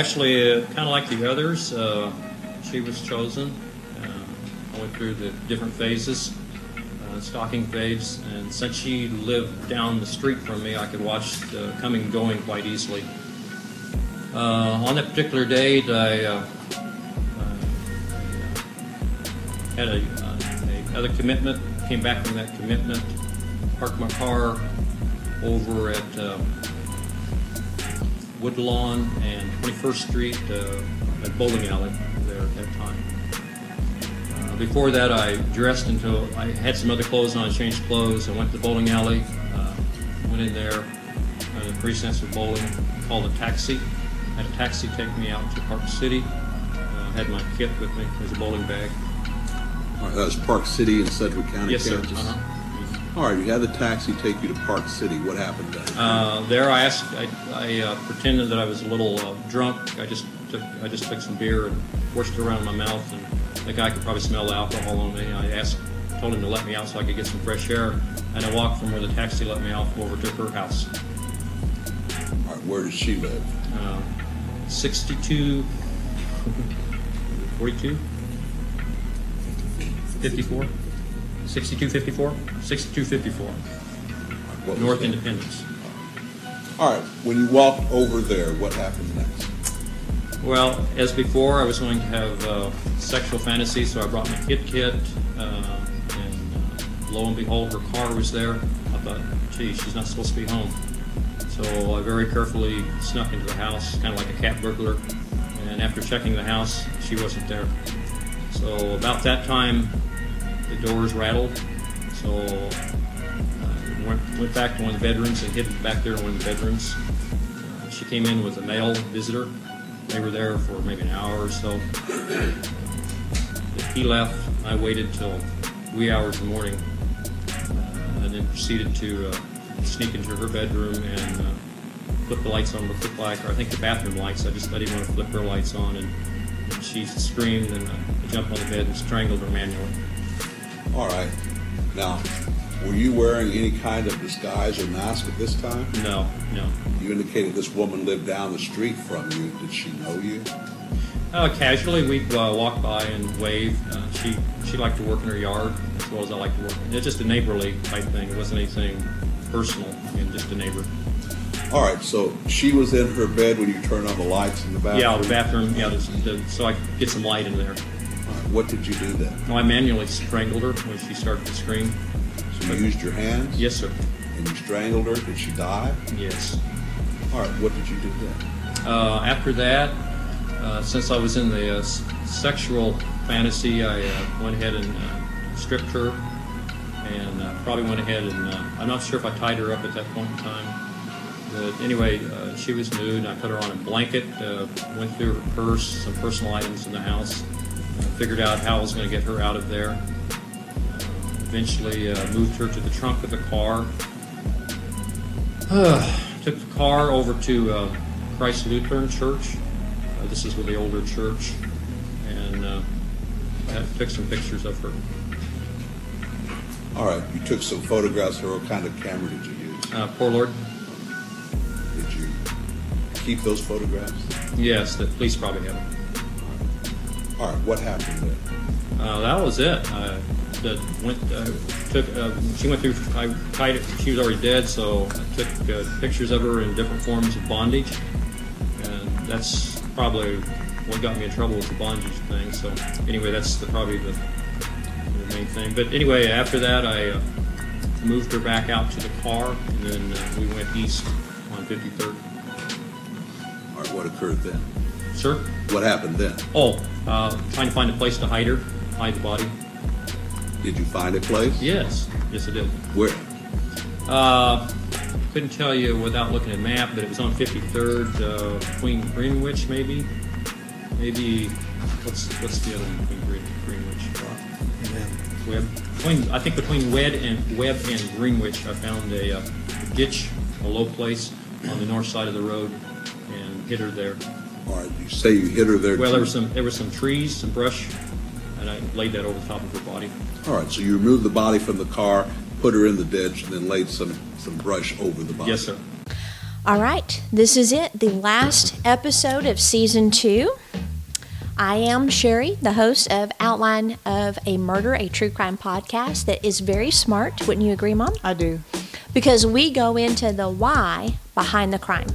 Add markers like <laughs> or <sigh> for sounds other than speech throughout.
Actually, uh, kind of like the others, uh, she was chosen. Uh, I went through the different phases, stalking phase, and since she lived down the street from me, I could watch the coming and going quite easily. On that particular date, I, had a, uh, a other commitment. Came back from that commitment, parked my car over at uh, Woodlawn and 21st Street, uh, at bowling alley there at that time. Uh, before that, I dressed until I had some other clothes on. I changed clothes. I went to the bowling alley. Uh, went in there. Uh, the precincts of bowling. Called a taxi. Had a taxi take me out to Park City. Uh, had my kit with me as a bowling bag. All right, that was Park City in Sedgwick County, Yes, sir. Kansas. Uh-huh. All right, you had the taxi take you to Park City. What happened then? Uh, there, I asked. I, I uh, pretended that I was a little uh, drunk. I just took. I just took some beer and forced it around my mouth, and the guy could probably smell the alcohol on me. I asked, told him to let me out so I could get some fresh air, and I walked from where the taxi let me off over to her house. All right, where does she live? Uh, 62, <laughs> 42, 54, 62, 54, 62, 54, What North? Independence. All right, when you walked over there, what happened next? Well, as before, I was going to have uh, sexual fantasies, so I brought my kit kit, uh, and uh, lo and behold, her car was there. I thought, gee, she's not supposed to be home. So I very carefully snuck into the house, kind of like a cat burglar, and after checking the house, she wasn't there. So about that time, the doors rattled, so I went, went back to one of the bedrooms and hid back there in one of the bedrooms. Uh, she came in with a male visitor. They were there for maybe an hour or so. He left. I waited till wee hours in the morning, uh, and then proceeded to uh, sneak into her bedroom and uh, flip the lights on. What looked like, or I think the bathroom lights. I just I didn't want to flip her lights on, and, she screamed, and uh, I jumped on the bed and strangled her manually. All right, now, were you wearing any kind of disguise or mask at this time? No, no. You indicated this woman lived down the street from you. Did she know you? Uh, casually, we'd uh, walk by and wave. Uh, she she liked to work in her yard as well as I like to work. It's just a neighborly type thing. It wasn't anything personal. Mean, just a neighbor. All right, so she was in her bed when you turned on the lights in the bathroom? Yeah, the bathroom. Yeah, the, so I could get some light in there. What did you do then? No, I manually strangled her when she started to scream. So you used your hands? Yes, sir. And you strangled her? Did she die? Yes. All right, what did you do then? Uh, after that, uh, since I was in the uh, sexual fantasy, I uh, went ahead and uh, stripped her, and uh, probably went ahead and uh, I'm not sure if I tied her up at that point in time. But anyway, uh, she was nude. I put her on a blanket, uh, went through her purse, some personal items in the house, figured out how I was going to get her out of there. Eventually, uh, moved her to the trunk of the car. <sighs> Took the car over to uh, Christ Lutheran Church. Uh, this is with the older church, and uh, I took some pictures of her. All right, you took some photographs of her. What kind of camera did you use? Uh, Polaroid. Did you keep those photographs? Yes, the police probably have them. All right, what happened then? Uh, that was it. I went uh, took. Uh, she went through. I tied it. She was already dead, so I took uh, pictures of her in different forms of bondage, and that's probably what got me in trouble with the bondage thing. So anyway, that's the, probably the, the main thing. But anyway, after that, I uh, moved her back out to the car, and then uh, we went east on 53rd. All right, what occurred then? Sir? What happened then? Oh, uh, trying to find a place to hide her, hide the body. Did you find a place? Yes, yes, I did. Where? Uh, couldn't tell you without looking at a map, but it was on 53rd, uh, between Greenwich, maybe. Maybe what's what's the other one between Green- Greenwich? Webb. Between I think between Webb and Webb and Greenwich, I found a uh, ditch, a low place on the north side of the road, and hit her there. All right, you say you hit her there. Well, there was some there was some trees, some brush, and I laid that over the top of her body. All right, so you removed the body from the car, put her in the ditch, and then laid some, some brush over the body. Yes, sir. All right, this is it, the last episode of season two. I am Sherry, the host of Outline of a Murder, a true crime podcast that is very smart. Wouldn't you agree, Mom? I do. Because we go into the why behind the crime.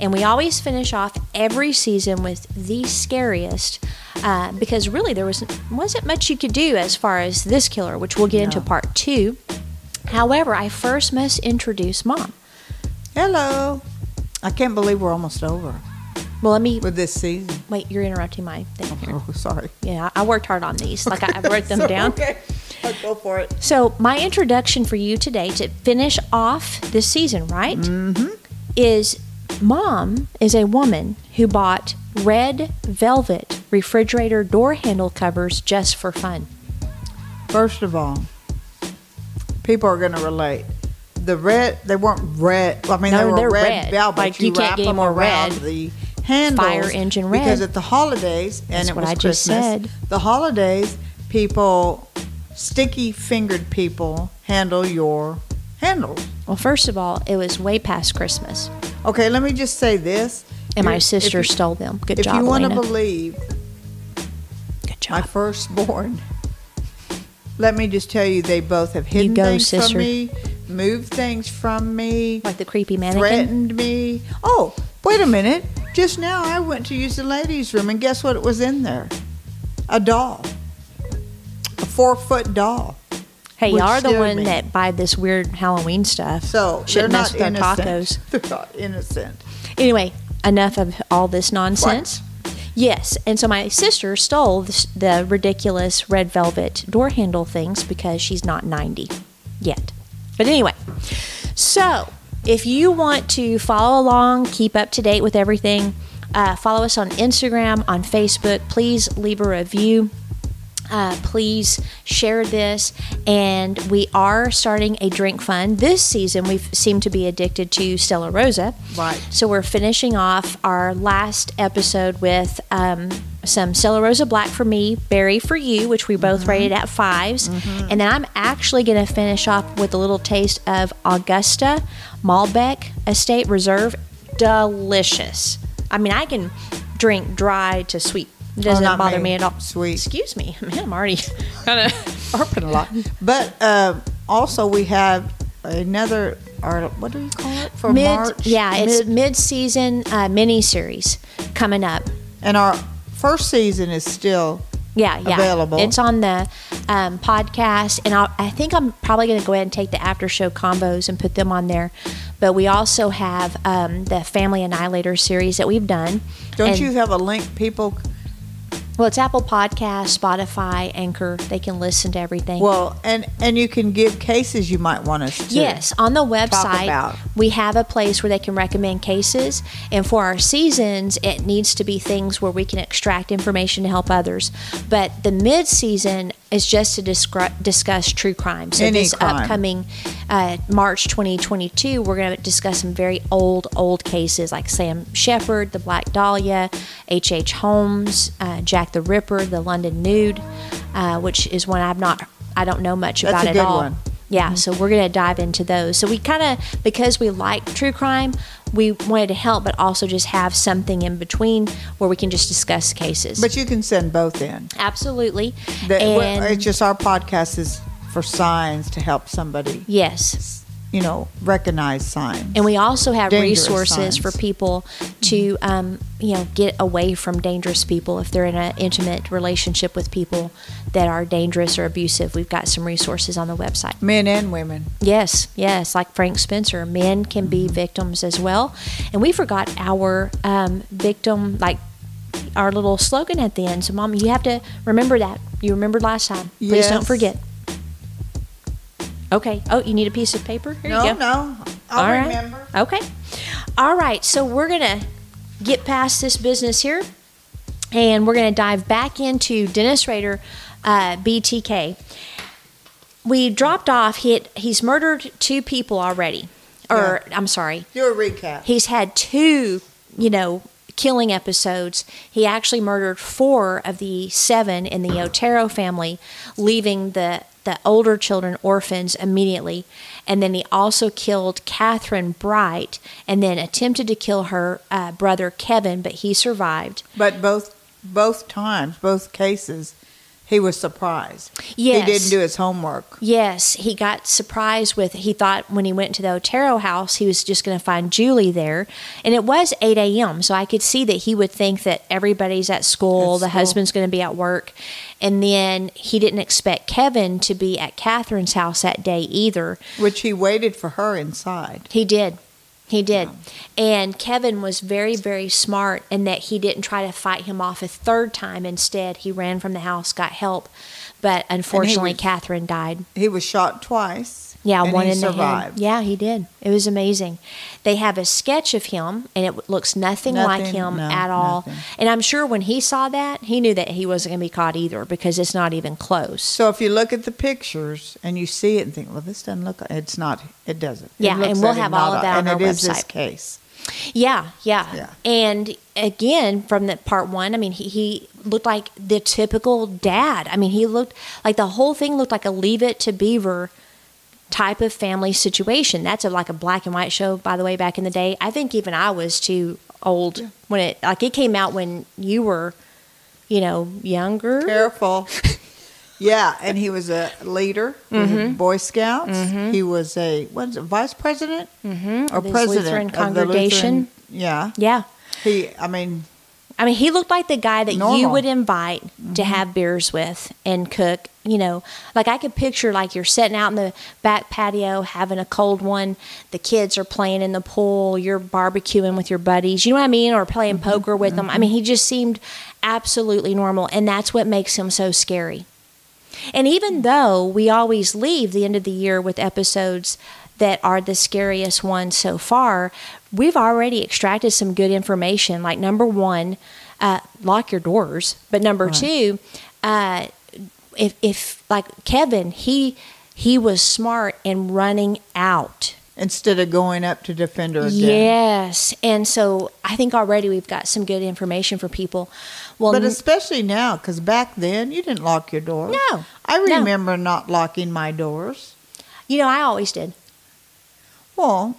And we always finish off every season with the scariest, uh, because really there was, wasn't much you could do as far as this killer, which we'll get into part two. However, I first must introduce Mom. Hello. I can't believe we're almost over Well, let me with this season. wait. You're interrupting my thing here. Oh, <laughs> sorry. Yeah, I worked hard on these. Like I, I wrote them <laughs> down. Okay. I'll go for it. So my introduction for you today to finish off this season, right? Mm-hmm. Is mom is a woman who bought red velvet refrigerator door handle covers just for fun. First of all, people are going to relate. The red, they weren't red. I mean, No, they were red, red. velvet. Like, you can't wrap get them more around red. The handles, Fire engine red. Because at the holidays, and That's it was I just Christmas, the holidays, people, sticky fingered people handle your handles. Well, first of all, it was way past Christmas, Okay, let me just say this. and my sister if stole them. Good if job, If you want to believe Good my firstborn, let me just tell you, they both have hidden go, things sister. from me, moved things from me, Like the creepy mannequin. threatened me. Oh, wait a minute! Just now, I went to use the ladies' room, and guess what? It was in there? A doll, a four-foot doll. Hey, y'all are the one me. that buy this weird Halloween stuff. So Shouldn't they're mess not with our innocent. tacos. <laughs> They're not innocent. Anyway, enough of all this nonsense. Yes, and so my sister stole the, the ridiculous red velvet door handle things because she's not 90 yet. But anyway, so if you want to follow along, keep up to date with everything, uh, follow us on Instagram, on Facebook. Please leave a review. Uh, please share this. And we are starting a drink fund. This season, we seem to be addicted to Stella Rosa. Right. So we're finishing off our last episode with um, some Stella Rosa Black for me, Berry for you, which we both rated at 5s And then I'm actually going to finish off with a little taste of Augusta Malbec Estate Reserve. Delicious. I mean, I can drink dry to sweet. Doesn't Oh, bother me. me at all. Sweet. Excuse me. <laughs> Man, I'm already <laughs> kind of. <laughs> Burping a lot. But uh, also, we have another. Or what do you call it for Mid, March? yeah, it's Mid- mid-season uh, mini-series coming up. and our first season is still Yeah, yeah. available. It's on the um, podcast, and I'll, I think I'm probably going to go ahead and take the after show combos and put them on there. But we also have um, the Family Annihilator series that we've done. Don't And- you have a link? People, Well, it's Apple Podcast, Spotify, Anchor. They can listen to everything. well, and and you can give cases you might want us to. Yes, on the website, we have a place where they can recommend cases. And for our seasons, it needs to be things where we can extract information to help others. But the mid season is just to descri- discuss true crime. So Any this crime. upcoming uh, March 2022, we're going to discuss some very old, old cases like Sam Sheppard, the Black Dahlia, H.H. H. Holmes, uh, Jack the Ripper, the London Nude, uh, which is one I've not, I don't know much That's about a at good all. one. Yeah, so we're going to dive into those. So we kind of, because we like true crime, we wanted to help, but also just have something in between where we can just discuss cases. But you can send both in. Absolutely. The, and it's just our podcast is for signs to help somebody, yes. You know, recognize signs. And we also have Dangerous resources for people to, um, you know, get away from dangerous people if they're in an intimate relationship with people that are dangerous or abusive. We've got some resources on the website. Men and women. Yes, yes, like Frank Spencer, men can be Mm-hmm. victims as well. And we forgot our um, victim, like our little slogan at the end. So, Mom, you have to remember that. You remembered last time. Please don't forget. Okay. Oh, you need a piece of paper? Here no, you go. no, I'll All right. remember. Okay. All right. So we're going to get past this business here and we're going to dive back into Dennis Rader, uh, BTK. We dropped off. He had, he's murdered two people already. Or, I'm sorry, Do a recap. he's had two, you know, killing episodes. He actually murdered four of the seven in the Otero family, leaving the the older children orphans immediately. And then he also killed Kathryn Bright and then attempted to kill her uh, brother Kevin, but he survived. But both both times, both cases, he was surprised. Yes. He didn't do his homework. Yes, he got surprised with. He thought when he went to the Otero house, he was just going to find Julie there, and it was eight a.m. So I could see that he would think that everybody's at school, At the school. husband's going to be at work, and then he didn't expect Kevin to be at Kathryn's house that day either. Which he waited for her inside. He did. He did. And Kevin was very, very smart in that he didn't try to fight him off a third time. Instead, he ran from the house, got help. But unfortunately, was- Kathryn died. He was shot twice. Yeah, and one in the survived. head. Yeah, he did. It was amazing. They have a sketch of him, and it looks nothing, like him no, at all. nothing. And I'm sure when he saw that, he knew that he wasn't going to be caught either because it's not even close. So if you look at the pictures and you see it and think, well, this doesn't look. It's not. It doesn't. It Yeah, looks and we'll have all of that on and our it is this website. case. Yeah, yeah, Yeah. And again, from the part one, I mean, he, he looked like the typical dad. I mean, he looked like the whole thing looked like a Leave It to Beaver type of family situation. That's a, like a black and white show, by the way, back in the day. I think even I was too old when it like it came out when you were, you know, younger. Careful. <laughs> yeah, and he was a leader, Mm-hmm. Boy Scouts. He was a what is it, vice president Mm-hmm. or president Lutheran of the congregation. Yeah, Yeah. he. I mean, I mean, he looked like the guy that you would invite to mm-hmm. have beers with and cook. You know, like I could picture like you're sitting out in the back patio having a cold one. The kids are playing in the pool. You're barbecuing with your buddies. You know what I mean? Or playing mm-hmm. poker with them. I mean, he mm-hmm. just seemed absolutely normal, and that's what makes him so scary. And even though we always leave the end of the year with episodes that are the scariest ones so far, we've already extracted some good information. Like, number one, uh, lock your doors. But number two, uh, if, if, like Kevin, he, he was smart in running out. instead of going up to defend her again. Yes. And so I think already we've got some good information for people. Well, But especially now, because back then you didn't lock your doors. No, I no. remember not locking my doors. you know, I always did. Well,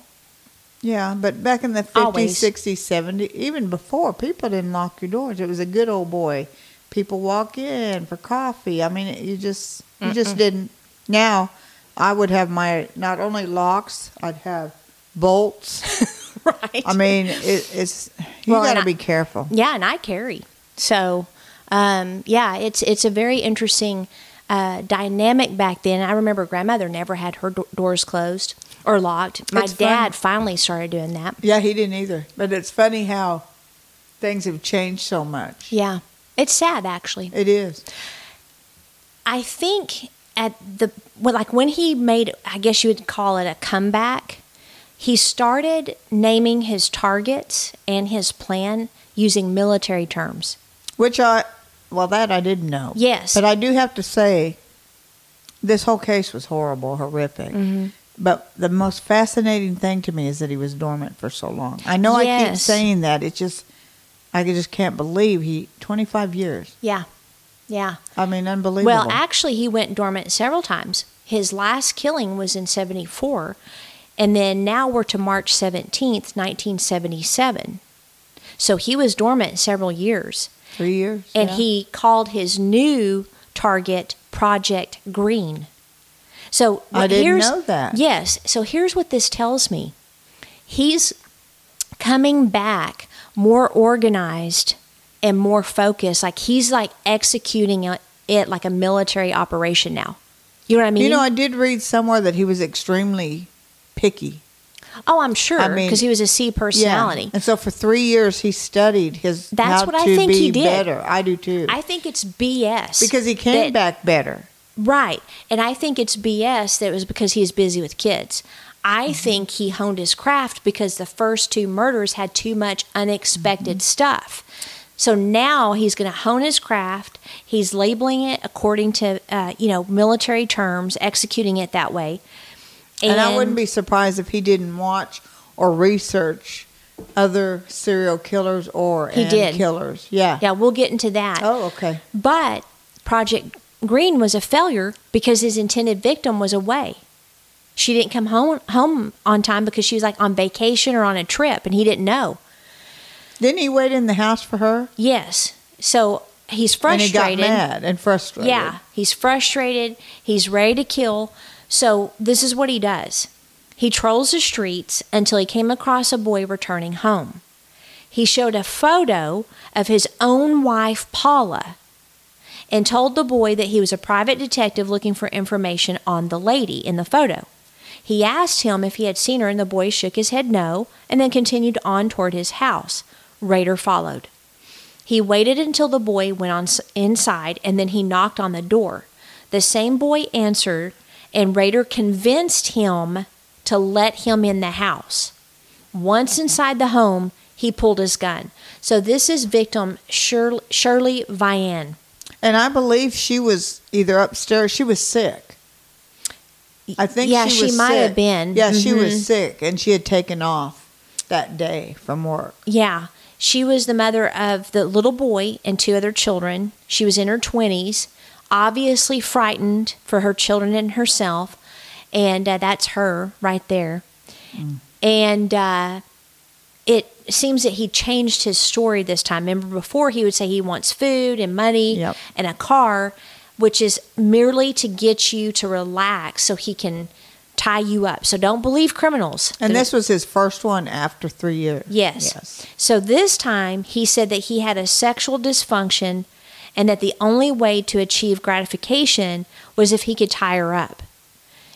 yeah, but back in the 50s, Always. 60s, 70s, even before, people didn't lock your doors. It was a good old boy. People walk in for coffee. I mean, you just you just didn't. Now, I would have my not only locks, I'd have bolts. <laughs> right. I mean, it, it's you Well, got to be careful. Yeah, and I carry. So, um, yeah, it's it's a very interesting uh, dynamic back then. I remember grandmother never had her do- doors closed or locked. My It's fun. dad finally started doing that. Yeah, he didn't either. But it's funny how things have changed so much. Yeah, it's sad actually. It is. I think at the well, like when he made, I guess you would call it a comeback. He started naming his targets and his plan using military terms. Which I, well, that I didn't know. Yes. But I do have to say, this whole case was horrible, horrific. Mm-hmm. But the most fascinating thing to me is that he was dormant for so long. I know I keep saying that. It's just, I just can't believe he, 25 years. Yeah, yeah. I mean, unbelievable. Well, actually, he went dormant several times. His last killing was in 74, and then now we're to March 17th, 1977. So he was dormant several years, Three years. and yeah. he called his new target Project Green. So I didn't here's, know that. Yes. So here's what this tells me. He's coming back more organized and more focused. Like he's like executing it, like a military operation now. You know what I mean? You know, I did read somewhere that he was extremely picky. oh, I'm sure I mean, because he was a C personality. Yeah. And so for three years, he studied his That's how what I think be he did. better. I do too. I think it's BS because he came that- back better. Right. And I think it's BS that it was because he was busy with kids. I Mm-hmm. think he honed his craft because the first two murders had too much unexpected Mm-hmm. stuff. So now he's going to hone his craft. He's labeling it according to, uh, you know, military terms, executing it that way. And, I wouldn't be surprised if he didn't watch or research other serial killers or He and did. killers. Yeah. Yeah, we'll get into that. Oh, okay. But Project Green was a failure because his intended victim was away. She didn't come home home on time because she was like on vacation or on a trip and he didn't know. Didn't he wait in the house for her? Yes. So he's And he frustrated. got mad and frustrated. Yeah, he's frustrated. He's ready to kill. So this is what he does. He trolls the streets until he came across a boy returning home. He showed a photo of his own wife, Paula, and told the boy that he was a private detective looking for information on the lady in the photo. He asked him if he had seen her, and the boy shook his head no, and then continued on toward his house. Rader followed. He waited until the boy went on inside and then he knocked on the door. The same boy answered, and Rader convinced him to let him in the house. Once inside the home, he pulled his gun. So this is victim Shirley, Shirley Vian. And I believe she was either upstairs. She was sick. I think Yeah, she, she might sick. have been. Yeah, she Mhm. was sick and she had taken off that day from work. Yeah, she was the mother of the little boy and two other children. She was in her 20s, obviously frightened for her children and herself. And uh, that's her right there. And uh, it seems that he changed his story this time. Remember, before he would say he wants food and money Yep. and a car, which is merely to get you to relax so he can tie you up. So don't believe criminals. And this was his first one after three years. Yes. Yes. So this time he said that he had a sexual dysfunction and that the only way to achieve gratification was if he could tie her up.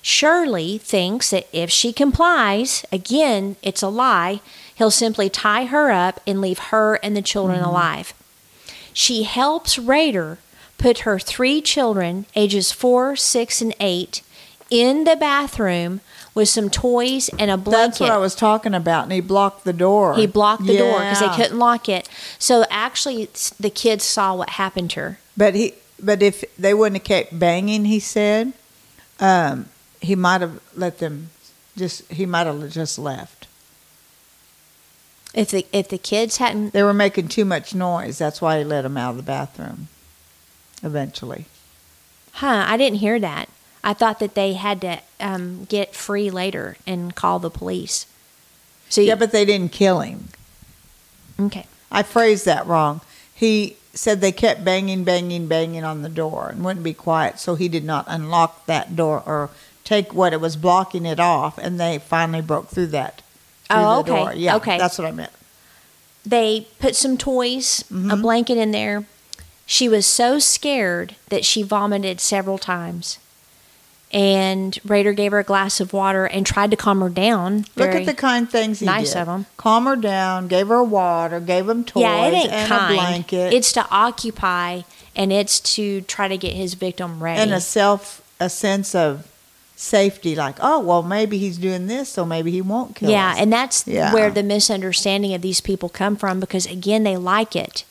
Shirley thinks that if she complies, again, it's a lie, he'll simply tie her up and leave her and the children alive. She helps Rader put her three children, ages four, six, and eight, in the bathroom with some toys and a blanket. That's what I was talking about. And he blocked the door. He blocked the door because they couldn't lock it. So actually, the kids saw what happened to her. But he, but if they wouldn't have kept banging, he said, um, he might have let them. Just he might have just left. If the if the kids hadn't, They were making too much noise. That's why he let them out of the bathroom. Eventually, huh? I didn't hear that. I thought that they had to um, get free later and call the police. So yeah, but they didn't kill him. okay, I phrased that wrong. He said they kept banging, banging, banging on the door and wouldn't be quiet, so he did not unlock that door or take what it was blocking it off, and they finally broke through that. Through Oh, the okay, Door. Yeah, okay. that's what I meant. they put some toys, a Mhm. blanket in there. She was so scared that she vomited several times. And Rader gave her a glass of water and tried to calm her down. Look at the kind things he nice did. of 'em. Calm her down, gave her water, gave him toys yeah, it ain't and kind. a blanket, It's to occupy and it's to try to get his victim ready. and a self, a sense of safety. Like, oh well, maybe he's doing this, so maybe he won't kill yeah, us. and that's Yeah. where the misunderstanding of these people come from because again, they like it.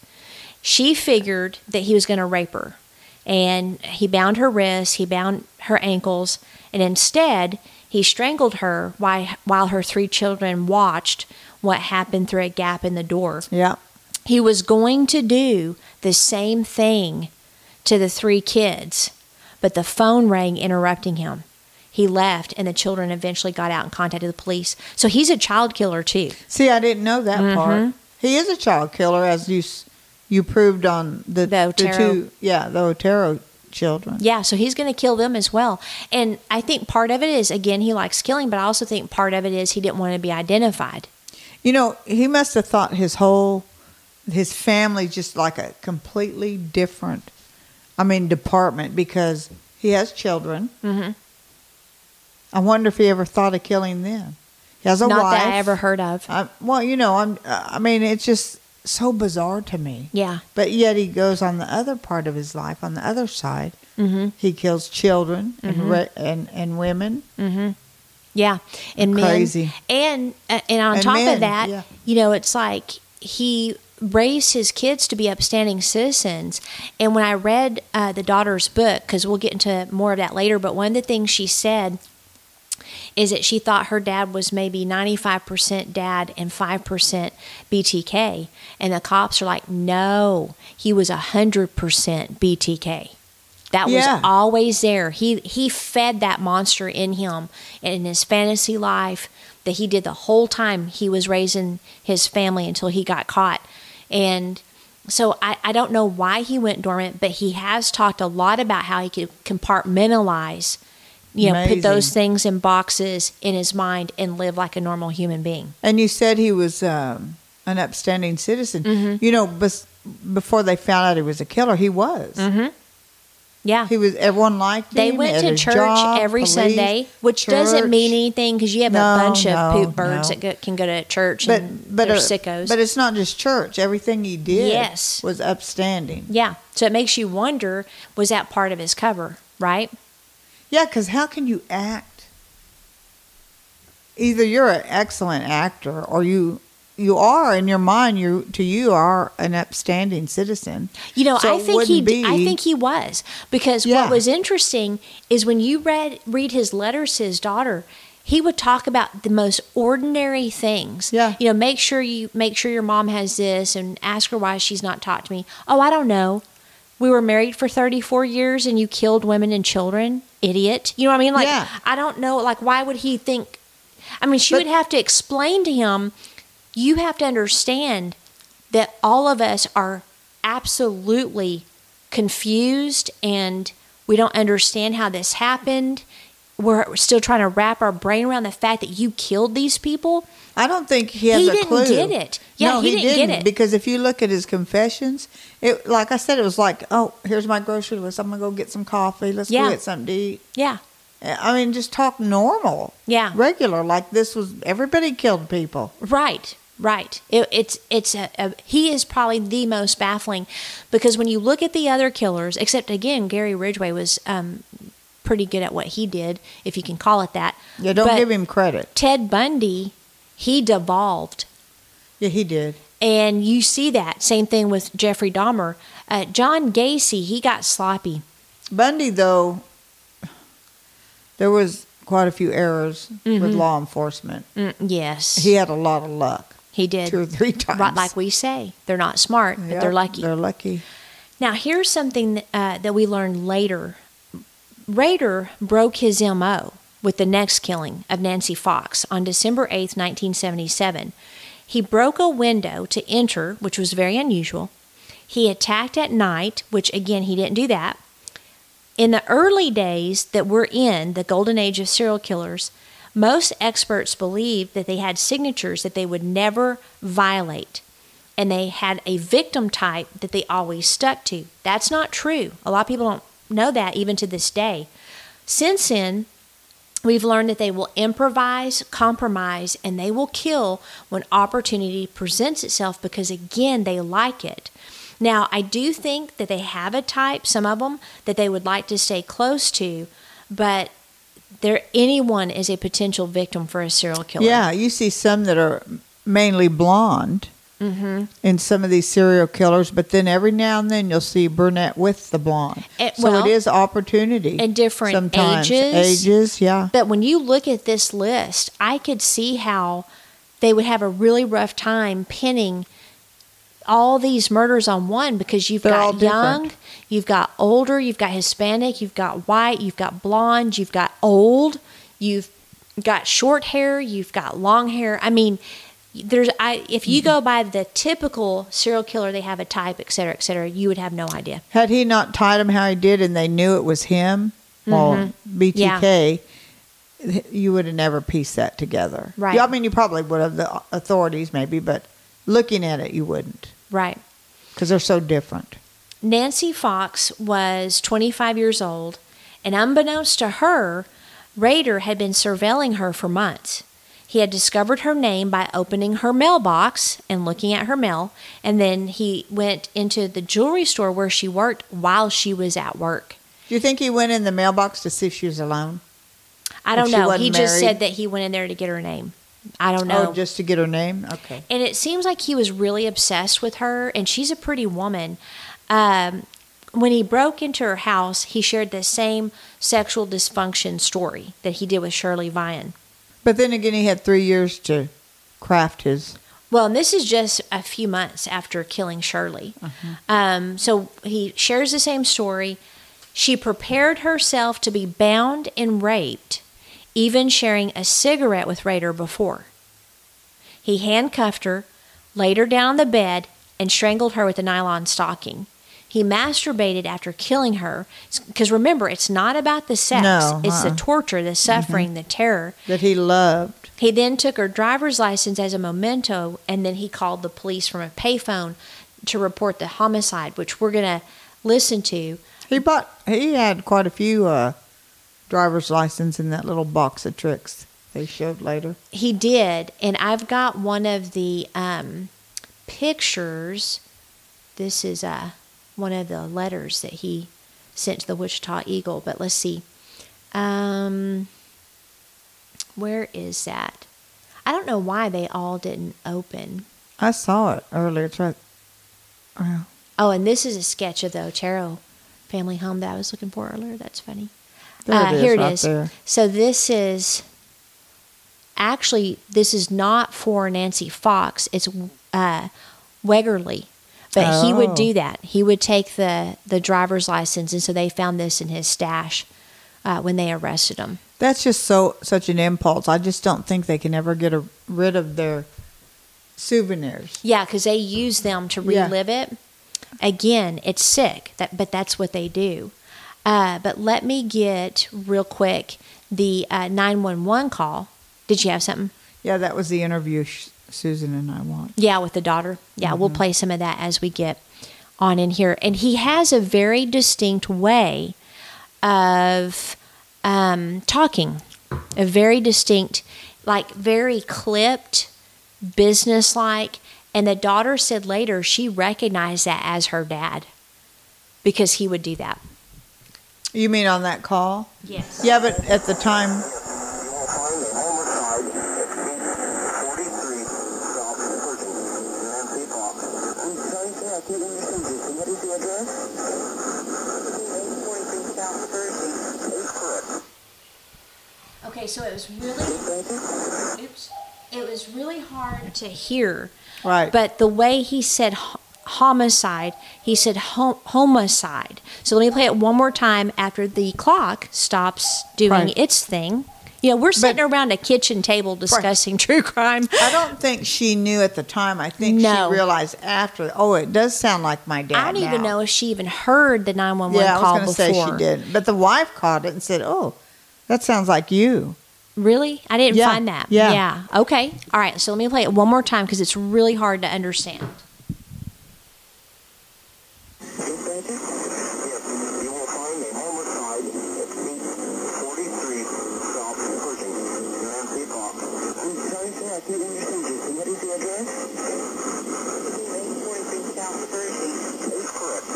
She figured that he was going to rape her, and he bound her wrists, he bound her ankles, and instead he strangled her while while her three children watched what happened through a gap in the door. yeah. He was going to do the same thing to the three kids, but the phone rang interrupting him. He left, and the children eventually got out and contacted the police. So he's a child killer, too. See, I didn't know that Mhm. part. He is a child killer, as you you proved on the, The Otero. two, yeah, the Otero children. Yeah, so he's going to kill them as well. And I think part of it is, again, he likes killing, but I also think part of it is he didn't want to be identified. You know, he must have thought his whole his family just like a completely different, I mean, department because he has children. Mhm. I wonder if he ever thought of killing them. He has a Not wife. that I ever heard of. I, well, you know, I'm. I mean, it's just so bizarre to me. Yeah. But yet he goes on the other part of his life, on the other side. Mm-hmm. He kills children Mhm. and ra- and and women. Mm-hmm. Yeah, and men, and uh, and on And top men, of that, yeah. you know, it's like he raised his kids to be upstanding citizens. And when I read uh, the daughter's book, because we'll get into more of that later, but one of the things she said is that she thought her dad was maybe 95% dad and 5% BTK. And the cops are like, no, he was 100% BTK. That Yeah. was always there. He he fed that monster in him and in his fantasy life that he did the whole time he was raising his family until he got caught. And so I, I don't know why he went dormant, but he has talked a lot about how he could compartmentalize, you know, put those things in boxes in his mind and live like a normal human being. And you said he was um, an upstanding citizen. Mm-hmm. You know, bes- before they found out he was a killer, he was. Yeah. He was. Everyone liked They him. They went to church job, every police, Sunday, which doesn't mean anything because you have No, a bunch of no, poop birds no. that go, can go to church But and but they're uh, sickos. But it's not just church. Everything he did Yes. was upstanding. yeah, so it makes you wonder: was that part of his cover? Right? Yeah, because how can you act? Either you're an excellent actor, or you you are in your mind. You to you are an upstanding citizen. You know, So I think he. wouldn't I think he was because Yeah. what was interesting is when you read read his letters to his daughter. He would talk about the most ordinary things. Yeah. You know, make sure you make sure your mom has this, and ask her why she's not talked to me. Oh, I don't know. We were married for thirty four years, and you killed women and children. Idiot. You know what I mean? Like, Yeah. I don't know. Like, why would he think? I mean, she But- would have to explain to him. You have to understand that all of us are absolutely confused and we don't understand how this happened. We're still trying to wrap our brain around the fact that you killed these people. I don't think he has He a didn't clue. get it. Yeah, no, he didn't get it. because if you look at his confessions, it like I said, it was like, oh, here's my grocery list. I'm gonna go get some coffee. Let's Yeah. go get something to eat. Yeah, I mean, just talk normal, yeah, regular, like this was everybody killed people. right, right. It, it's it's a, a he is probably the most baffling because when you look at the other killers, except again, Gary Ridgway was um, pretty good at what he did, if you can call it that. Yeah, don't But give him credit. Ted Bundy, he devolved Yeah, he did. And you see that. Same thing with Jeffrey Dahmer. Uh, John Gacy, he got sloppy. Bundy, though, there was quite a few errors with law enforcement. Mm, yes. He had a lot of luck, he did. two or three times. Right, like we say. They're not smart, but Yep, they're lucky. They're lucky. Now, here's something uh, that we learned later. Rader broke his MO with the next killing of Nancy Fox on December 8th, 1977. He broke a window to enter, which was very unusual. He attacked at night, which again, he didn't do that. In the early days that we're in, the golden age of serial killers, most experts believed that they had signatures that they would never violate and they had a victim type that they always stuck to. That's not true. A lot of people don't know that even to this day. Since then, we've learned that they will improvise, compromise, and they will kill when opportunity presents itself because, again, they like it. Now, I do think that they have a type, some of them, that they would like to stay close to, but there anyone is a potential victim for a serial killer. Yeah, you see some that are mainly blonde Mm-hmm. in some of these serial killers, but then every now and then you'll see brunette with the blonde. Eh, so well, it is opportunity. and different sometimes. ages. Ages, yeah. But when you look at this list, I could see how they would have a really rough time pinning all these murders on one because you've They're got young, you've got older, you've got Hispanic, you've got white, you've got blonde, you've got old, you've got short hair, you've got long hair. I mean, there's I if you Mm-hmm. go by the typical serial killer, they have a type, et cetera, et cetera. You would have no idea. Had he not tied him how he did and they knew it was him, well, BTK, you would have never pieced that together. Right. Yeah, I mean, you probably would have, the authorities maybe, but looking at it, you wouldn't Right. because they're so different. Nancy Fox was 25 years old, and unbeknownst to her, Rader had been surveilling her for months. He had discovered her name by opening her mailbox and looking at her mail, and then he went into the jewelry store where she worked while she was at work. Do you think he went in the mailbox to see if she was alone? I don't know. He just married? said that he went in there to get her name. I don't know. Oh, just to get her name? Okay. and it seems like he was really obsessed with her and she's a pretty woman um, when he broke into her house he shared the same sexual dysfunction story that he did with shirley vian But then again, he had three years to craft his. well and this is just a few months after killing shirley um, so he shares the same story She prepared herself to be bound and raped, even sharing a cigarette with Rader before. He handcuffed her, laid her down on the bed, and strangled her with a nylon stocking. He masturbated after killing her. Because remember, it's not about the sex, No, it's the uh-uh. torture, the suffering, the terror. That he loved. He then took her driver's license as a memento, and then he called the police from a payphone to report the homicide, which we're going to listen to. He bought. He had quite a few uh, driver's license in that little box of tricks they showed later. He did, and I've got one of the um, pictures. This is uh, one of the letters that he sent to the Wichita Eagle, but let's see. Um, where is that? I don't know why they all didn't open. I saw it earlier. Oh, and this is a sketch of the Otero family home that I was looking for earlier. That's funny. there Uh, it is. here it right is. There. So this is actually this is not for Nancy Fox. It's uh, Wegerle, but he would Oh. do that. He would take the the driver's license, and so they found this in his stash uh, when they arrested him. That's just so such an impulse. I just don't think they can ever get a, rid of their souvenirs. Yeah, because they use them to Yeah. relive it. Again, it's sick. That, but that's what they do. Uh, but let me get real quick the uh, nine one one call. Did you have something? Yeah, that was the interview sh- Susan and I want. Yeah, with the daughter. Yeah, we'll play some of that as we get on in here. And he has a very distinct way of um, talking, a very distinct, like very clipped, businesslike. And the daughter said later she recognized that as her dad because he would do that. You mean on that call? Yes. Yeah, but at the time, You will find a homicide at Suite 43 South Pershing, Nancy Fox. I'm sorry, sir, I can't understand you. What is the address? 843 South Pershing. That's correct. Okay, so it was really, oops, it was really hard to hear. right? But the way he said ho- homicide, he said ho- homicide. So let me play it one more time after the clock stops doing Right. its thing. You know, we're sitting around a kitchen table discussing true crime. I don't think she knew at the time. I think No. she realized after. Oh, it does sound like my dad. I don't even know if she even heard the 911 Yeah, I call was going to before. say she did, but the wife caught it and said, "Oh, that sounds like you." Really? I didn't Yeah, find that. yeah. Yeah. Okay. All right. So let me play it one more time because it's really hard to understand. Yes, you will find a homicide at 43 South Pershing, Nancy Fox. I'm sorry, sir, I can't understand you. What is the address? 843 South Pershing. That's correct.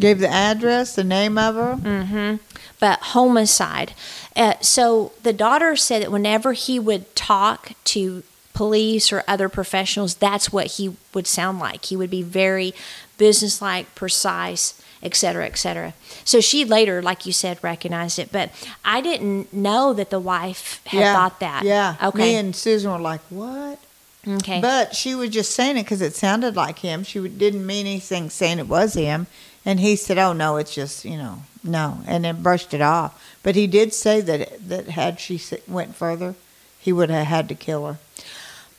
Gave the address, the name of her. Mm-hmm. But homicide. Uh, so the daughter said that whenever he would talk to police or other professionals, that's what he would sound like. He would be very businesslike, precise, et cetera, et cetera. So she later, like you said, recognized it. But I didn't know that the wife had yeah, thought that. Yeah. Okay. Me and Susan were like, "What?" okay. But she was just saying it because it sounded like him. She didn't mean anything saying it was him. And he said, "Oh no, it's just you know no," and then brushed it off. But he did say that that had she went further, he would have had to kill her.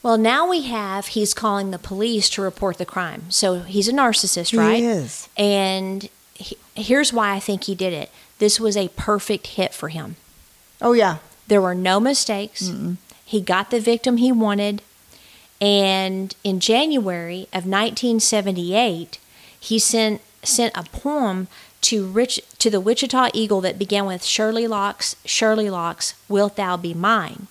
Well, now we have he's calling the police to report the crime. So he's a narcissist, right? He is. And he, here's why I think he did it. This was a perfect hit for him. Oh yeah. There were no mistakes. He got the victim he wanted. And in January of 1978, he sent sent a poem to Rich to the Wichita Eagle that began with Shirley Locks, Shirley Locks, wilt thou be mine?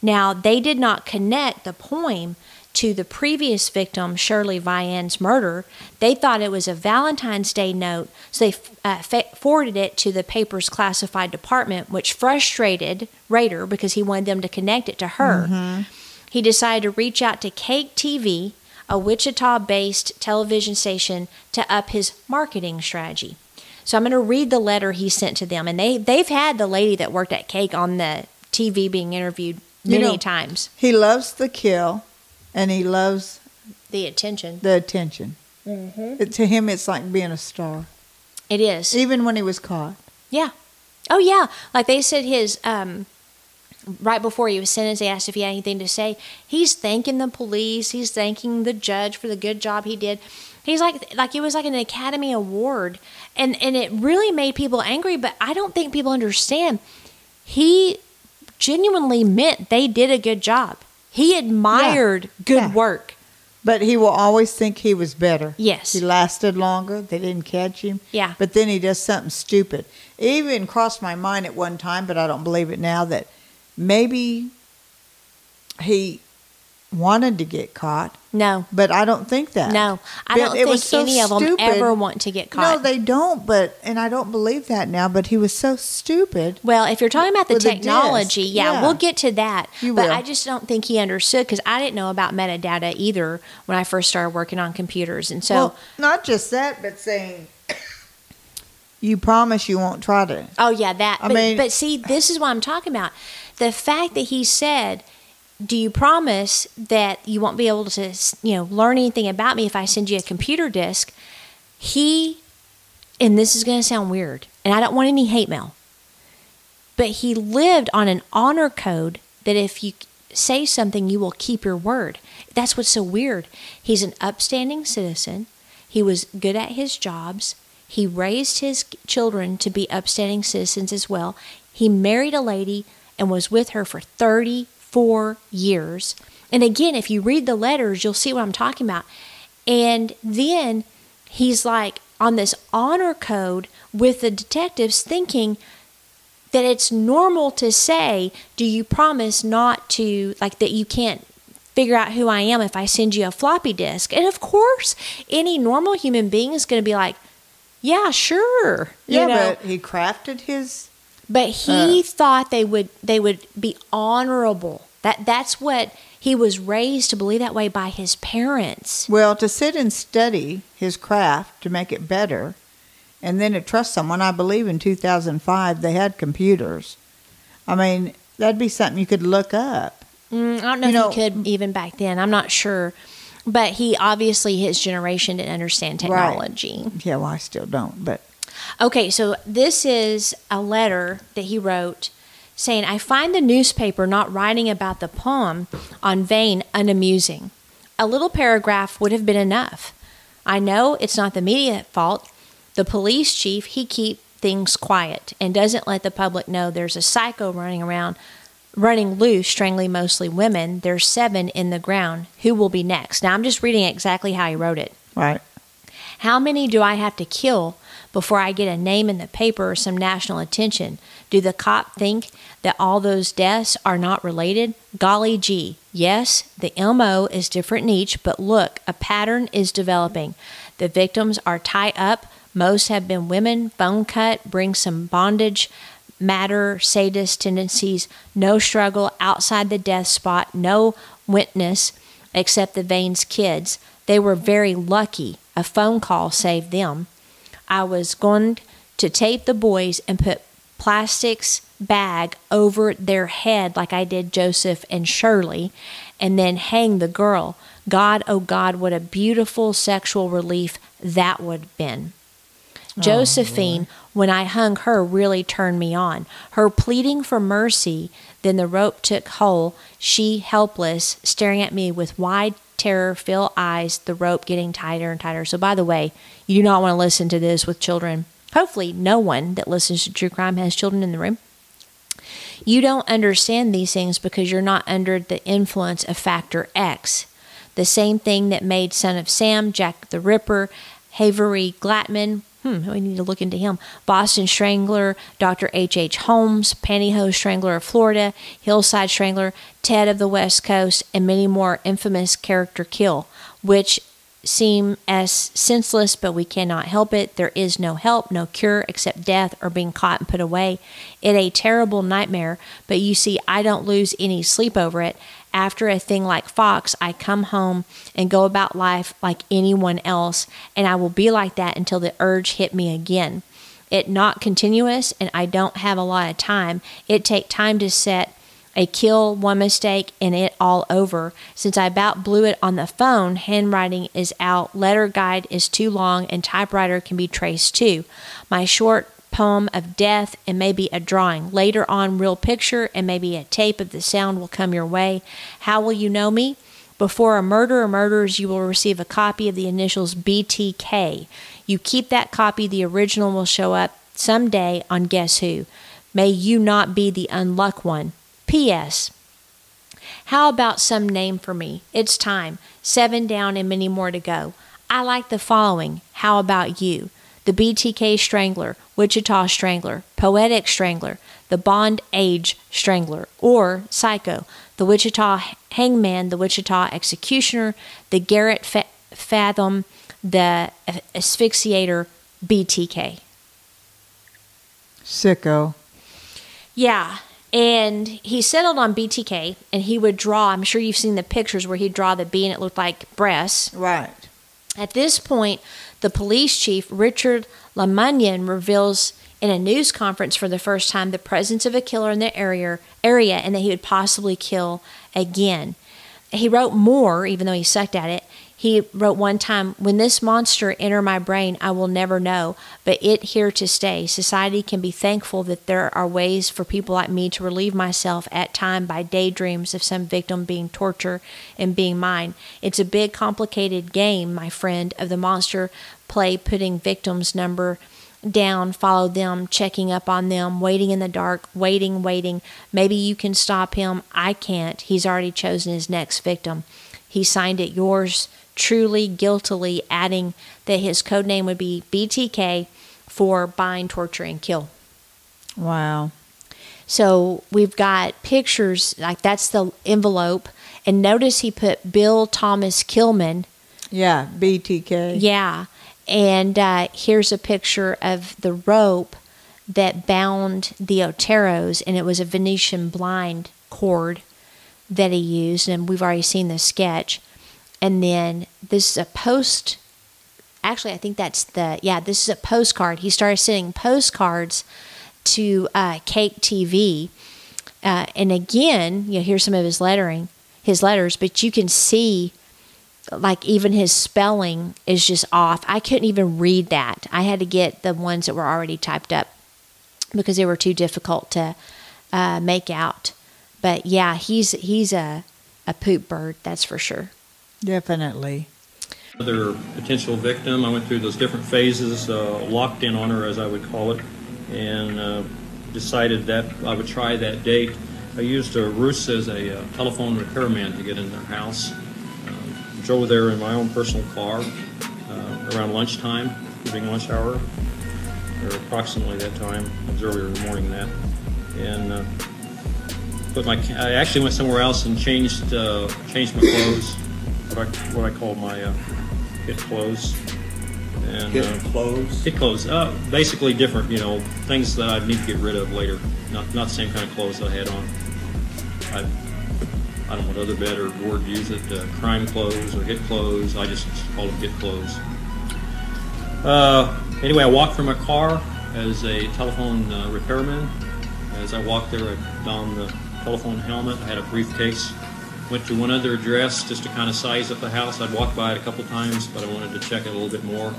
Now, they did not connect the poem to the previous victim, Shirley Vian's murder. They thought it was a Valentine's Day note, so they uh, forwarded it to the paper's classified department, which frustrated Rader because he wanted them to connect it to her. He decided to reach out to KAKE TV, a Wichita based television station, to up his marketing strategy. So I'm going to read the letter he sent to them. And they, they've had the lady that worked at KAKE on the TV being interviewed You many know- times. He loves the kill, and he loves The attention. the attention. Mm-hmm. It, to him, it's like being a star. It is. even when he was caught. Yeah. Oh yeah. Like they said his um right before he was sentenced, he asked if he had anything to say. He's thanking the police, he's thanking the judge for the good job he did. He's like like it was like an Academy Award. And and it really made people angry, but I don't think people understand. He genuinely meant they did a good job. He admired good Yeah. work. But he will always think he was better. Yes. He lasted longer. They didn't catch him. Yeah. But then he does something stupid. It even crossed my mind at one time, but I don't believe it now, that maybe he wanted to get caught. No. But I don't think that. No. I But don't think so any of them stupid. ever want to get caught. No, they don't. But and I don't believe that now. But he was so stupid. Well, if you're talking about the With the technology, yeah, yeah. we'll get to that. You but will. I just don't think he understood because I didn't know about metadata either when I first started working on computers. And so, well, not just that, but saying <coughs> you promise you won't try to. oh yeah, that. I but, mean- but see, this is what I'm talking about. The fact that he said, "Do you promise that you won't be able to, you know, learn anything about me if I send you a computer disk?" He, and this is going to sound weird, and I don't want any hate mail. but he lived on an honor code that if you say something, you will keep your word. That's what's so weird. He's an upstanding citizen. He was good at his jobs. He raised his children to be upstanding citizens as well. He married a lady and was with her for 34 years. And again, if you read the letters, you'll see what I'm talking about. And then he's like on this honor code with the detectives thinking that it's normal to say, Do you promise not to, like, that you can't figure out who I am if I send you a floppy disk? And of course, any normal human being is going to be like, Yeah, sure. you Yeah, know? but he crafted his. But he thought they would they would be honorable. That that's what he was raised to believe that way by his parents. Well, to sit and study his craft to make it better, and then to trust someone. I believe in 2005 they had computers. I mean, that'd be something you could look up. Mm, I don't know You if know- he could even back then. I'm not sure. But he obviously his generation didn't understand Right. technology. Yeah, well, I still don't, but Okay, so this is a letter that he wrote saying, I find the newspaper not writing about the poem on Vane unamusing. A little paragraph would have been enough. I know it's not the media fault. The police chief, he keep things quiet and doesn't let the public know there's a psycho running around running loose, strangling mostly women. There's seven in the ground. Who will be next? Now I'm just reading exactly how he wrote it. right. How many do I have to kill before I get a name in the paper or some national attention? Do the cop think that all those deaths are not related? Golly gee, yes, the MO is different in each, but look, a pattern is developing. The victims are tied up. Most have been women, bone cut, bring some bondage, matter, sadist tendencies, no struggle outside the death spot, no witness except the Vane's kids. They were very lucky. A phone call saved them. I was going to tape the boys and put plastics bag over their head like I did Joseph and Shirley and then hang the girl. God, oh God, what a beautiful sexual relief that would have been. Oh, Josephine, when I hung her, really turned me on. Her pleading for mercy, then the rope took hold, she helpless, staring at me with wide terror filled eyes, the rope getting tighter and tighter. So, by the way, you do not want to listen to this with children. Hopefully, no one that listens to true crime has children in the room. You don't understand these things because you're not under the influence of Factor X. The same thing that made Son of Sam, Jack the Ripper, Harvey Glatman, hmm, we need to look into him, Boston Strangler, Dr. H.H. H. Holmes, Pantyhose Strangler of Florida, Hillside Strangler, Ted of the West Coast, and many more infamous character kill, which seem as senseless, but we cannot help it. There is no help, no cure except death or being caught and put away. It a terrible nightmare, but you see, I don't lose any sleep over it. After a thing like Fox, I come home and go about life like anyone else, and I will be like that until the urge hit me again. It not continuous, and I don't have a lot of time. It take time to set A kill, one mistake, and it all over. Since I about blew it on the phone, handwriting is out, letter guide is too long, and typewriter can be traced too. My short poem of death and maybe a drawing. Later on, real picture and maybe a tape of the sound will come your way. How will you know me? Before a murder or murders, you will receive a copy of the initials BTK. You keep that copy, the original will show up someday on Guess Who. May you not be the unluck one. P.S. How about some name for me? It's time. Seven down and many more to go. I like the following. How about you? The BTK Strangler, Wichita Strangler, Poetic Strangler, the Bond Age Strangler, or Psycho, the Wichita Hangman, the Wichita Executioner, the Garrett Fa- Fathom, the Asphyxiator, BTK. Sicko. Yeah. And he settled on BTK and he would draw. I'm sure you've seen the pictures where he'd draw the B and it looked like breasts. Right. At this point, the police chief, Richard LaMunyon, reveals in a news conference for the first time the presence of a killer in the area, area and that he would possibly kill again. He wrote more, even though he sucked at it. He wrote one time, When this monster enter my brain, I will never know, but it here to stay. Society can be thankful that there are ways for people like me to relieve myself at time by daydreams of some victim being tortured and being mine. It's a big, complicated game, my friend, of the monster play, putting victims number down, follow them, checking up on them, waiting in the dark, waiting, waiting. Maybe you can stop him. I can't. He's already chosen his next victim. He signed it yours truly, guiltily, adding that his code name would be BTK for bind, torture, and kill. Wow. So we've got pictures, like that's the envelope. And notice he put Bill Thomas Killman. Yeah, BTK. Yeah. And uh, here's a picture of the rope that bound the Oteros, and it was a Venetian blind cord that he used. And we've already seen the sketch. And then this is a post. Actually, I think that's the, yeah, this is a postcard. He started sending postcards to uh, KAKE TV. Uh, and again, you know, here's some of his lettering, his letters, but you can see like even his spelling is just off. I couldn't even read that. I had to get the ones that were already typed up because they were too difficult to uh, make out. But yeah, he's he's a a poop bird, that's for sure. Definitely. Another potential victim. I went through those different phases, uh, locked in on her, as I would call it, and uh, decided that I would try that date. I used a ruse as a uh, telephone repairman to get in their house. Uh, drove there in my own personal car uh, around lunchtime, during lunch hour, or approximately that time. It was earlier in the morning that, and uh, but my I actually went somewhere else and changed uh, changed my clothes, what I what I call my uh, hit clothes, and Hit uh, clothes? hit clothes. Uh, basically different, you know, things that I need to get rid of later. Not not the same kind of clothes that I had on. I I don't know what other better word to use it. Uh, crime clothes or hit clothes. I just call them hit clothes. Uh, anyway, I walked from my car as a telephone uh, repairman. As I walked there, I donned the telephone helmet. I had a briefcase. Went to one other address just to kind of size up the house. I'd walked by it a couple times, but I wanted to check it a little bit more.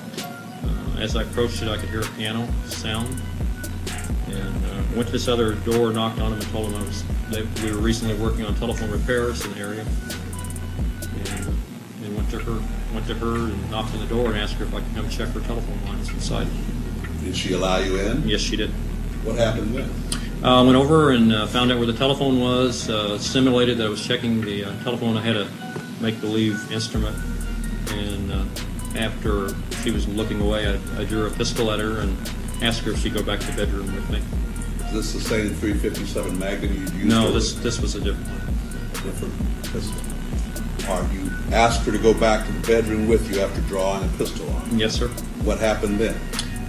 Uh, as I approached it, I could hear a piano sound. And uh, went to this other door, knocked on them, and told them I was, they, we were recently working on telephone repairs in the area. And, and went to her, went to her and knocked on the door and asked her if I could come check her telephone lines inside. Did she allow you in? Yes, she did. What happened then? Uh, went over and uh, found out where the telephone was. Uh, simulated that I was checking the uh, telephone. I had a make-believe instrument, and uh, after she was looking away, I, I drew a pistol at her and asked her if she'd go back to the bedroom with me. Is this the same 357 Magnum you used? No, this this was a different one. different pistol. Or you asked her to go back to the bedroom with you after drawing a pistol on her. Yes, sir. What happened then?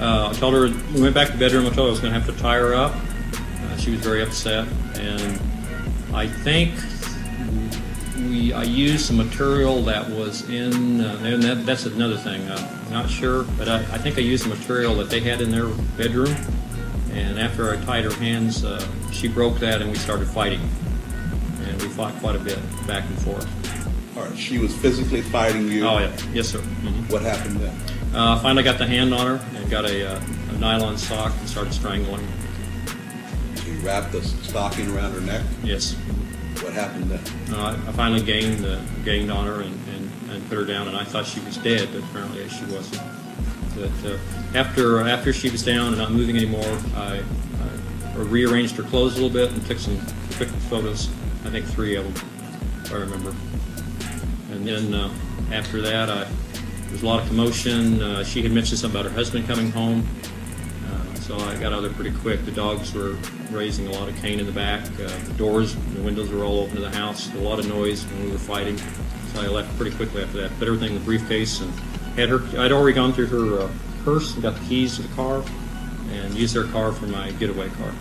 Uh, I told her we went back to the bedroom. I told her I was going to have to tie her up. Uh, she was very upset, and I think we I used some material that was in, uh, and that, that's another thing. I'm not sure, but I, I think I used the material that they had in their bedroom. And after I tied her hands, uh, she broke that, and we started fighting. And we fought quite a bit back and forth. All right, she was physically fighting you. Oh, yeah. Yes, sir. hmm What happened then? Uh, finally got the hand on her and got a, uh, a nylon sock and started strangling. She wrapped the stocking around her neck. Yes. What happened then? Uh, I I finally gained uh, gained on her and, and, and put her down, and I thought she was dead, but apparently she wasn't. But uh, after after she was down and not moving anymore, I, I rearranged her clothes a little bit and took some quick photos. I think three of them, if I remember. And then uh, after that, I, there was a lot of commotion. Uh, she had mentioned something about her husband coming home. Uh, so I got out there pretty quick. The dogs were raising a lot of Cain in the back. Uh, the doors, the windows were all open to the house. A lot of noise when we were fighting. So I left pretty quickly after that. Put everything in the briefcase and had her. I'd already gone through her uh, purse and got the keys to the car, and used their car for my getaway car.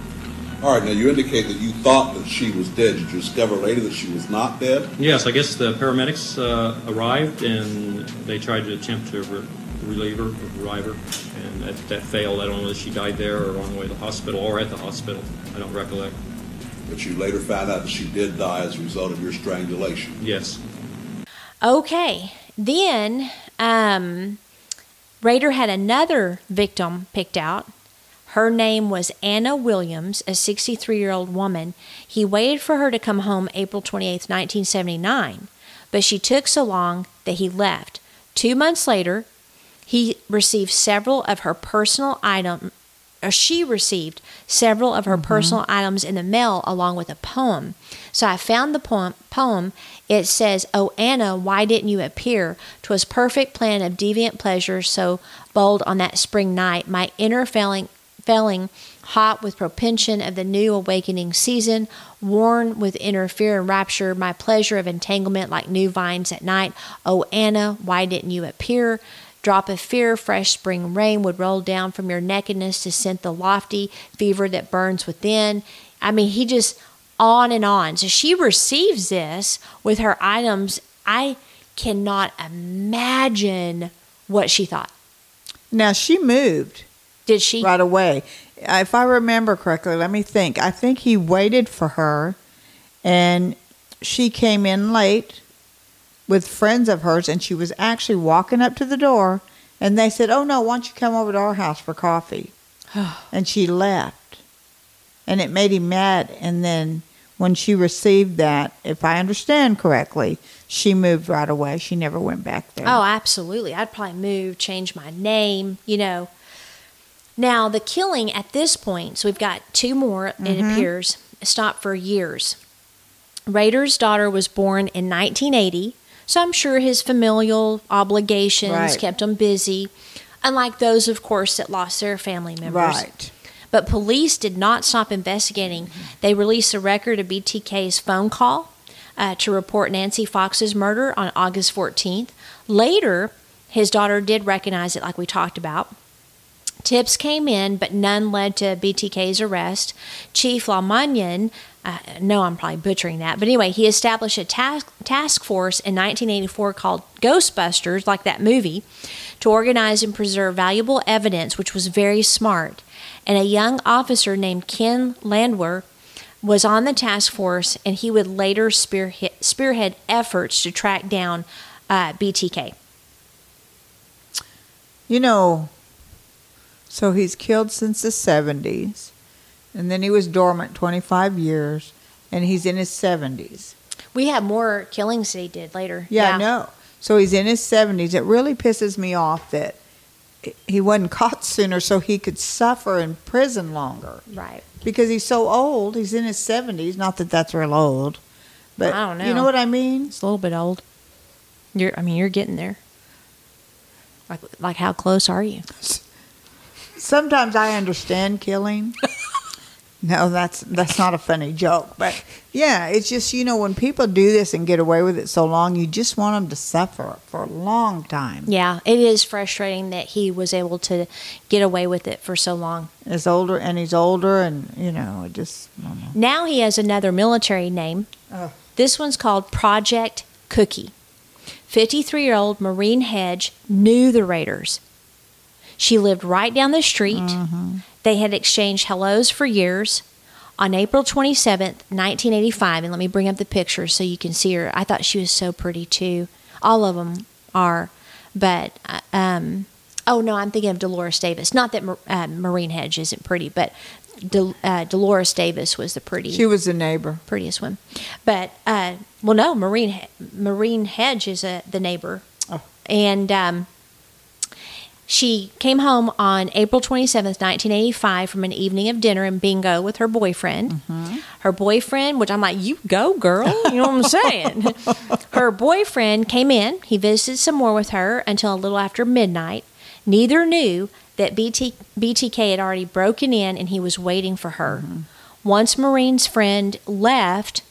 All right, now you indicate that you thought that she was dead. Did you discover later that she was not dead? Yes, I guess the paramedics uh, arrived and they tried to attempt to re- relieve her, revive her, and that, that failed. I don't know whether she died there or on the way to the hospital or at the hospital. I don't recollect. But you later found out that she did die as a result of your strangulation. Yes. Okay. Then um, Rader had another victim picked out. Her name was Anna Williams, a 63 year old woman. He waited for her to come home April 28, 1979, but she took so long that he left. Two months later, he received several of her personal items, or she received several of her mm-hmm. personal items in the mail along with a poem. So I found the poem. poem. It says, Oh, Anna, why didn't you appear? 'Twas perfect plan of deviant pleasure, so bold on that spring night. My inner failing, failing hot with propension of the new awakening season, worn with inner fear and rapture, my pleasure of entanglement like new vines at night. Oh, Anna, why didn't you appear? Drop of fear, fresh spring rain would roll down from your nakedness to scent the lofty fever that burns within. I mean, he just on and on. So she receives this with her items. I cannot imagine what she thought. Now she moved Did she? right away. If I remember correctly, let me think. I think he waited for her, and she came in late with friends of hers, and she was actually walking up to the door, and they said, "Oh no, why don't you come over to our house for coffee?" <sighs> and she left, and it made him mad. And then when she received that, if I understand correctly, she moved right away. She never went back there. Oh, absolutely. I'd probably move, change my name, you know. Now, the killing at this point, so we've got two more, it Mm-hmm. appears, stopped for years. Rader's daughter was born in 1980, so I'm sure his familial obligations Right. kept him busy, unlike those, of course, that lost their family members. right. But police did not stop investigating. They released a record of BTK's phone call uh, to report Nancy Fox's murder on August 14th. Later, his daughter did recognize it, like we talked about. Tips came in, but none led to BTK's arrest. Chief LaMunyon, uh, no, I'm probably butchering that, but anyway, he established a task, task force in 1984 called Ghostbusters, like that movie, to organize and preserve valuable evidence, which was very smart. And a young officer named Ken Landwehr was on the task force, and he would later spearhead, spearhead efforts to track down uh, BTK. You know, so he's killed since the 70s, and then he was dormant 25 years, and he's in his 70s. We have more killings that he did later. Yeah, I know. So he's in his 70s. It really pisses me off that he wasn't caught sooner so he could suffer in prison longer Right. because he's so old. He's in his 70s. Not that that's real old, but I don't know. you know. know what I mean? It's a little bit old. You're, I mean, you're getting there. Like, like how close are you? <laughs> Sometimes I understand killing. <laughs> no, that's that's not a funny joke, but yeah, it's just you know when people do this and get away with it so long, you just want them to suffer for a long time. Yeah, it is frustrating that he was able to get away with it for so long. He's older and he's older, and you know, it just I don't know. Now he has another military name. Oh. This one's called Project Cookie. 53 year old Marine Hedge knew the Raders. She lived right down the street. They had exchanged hellos for years. On April 27th, 1985, and let me bring up the picture so you can see her. I thought she was so pretty too. All of them are, but uh, um, oh no, I'm thinking of Dolores Davis. Not that uh, Maureen Hedge isn't pretty, but Del- uh, Dolores Davis was the pretty She was the neighbor. prettiest one. But uh, well, no, Marine Maureen Hedge is a, the neighbor, Oh. and um, she came home on April twenty seventh, nineteen eighty five, from an evening of dinner and bingo with her boyfriend. Her boyfriend, which I'm like, you go, girl. You know what I'm saying? <laughs> her boyfriend came in. He visited some more with her until a little after midnight. Neither knew that BT, BTK had already broken in and he was waiting for her. Once Marine's friend left,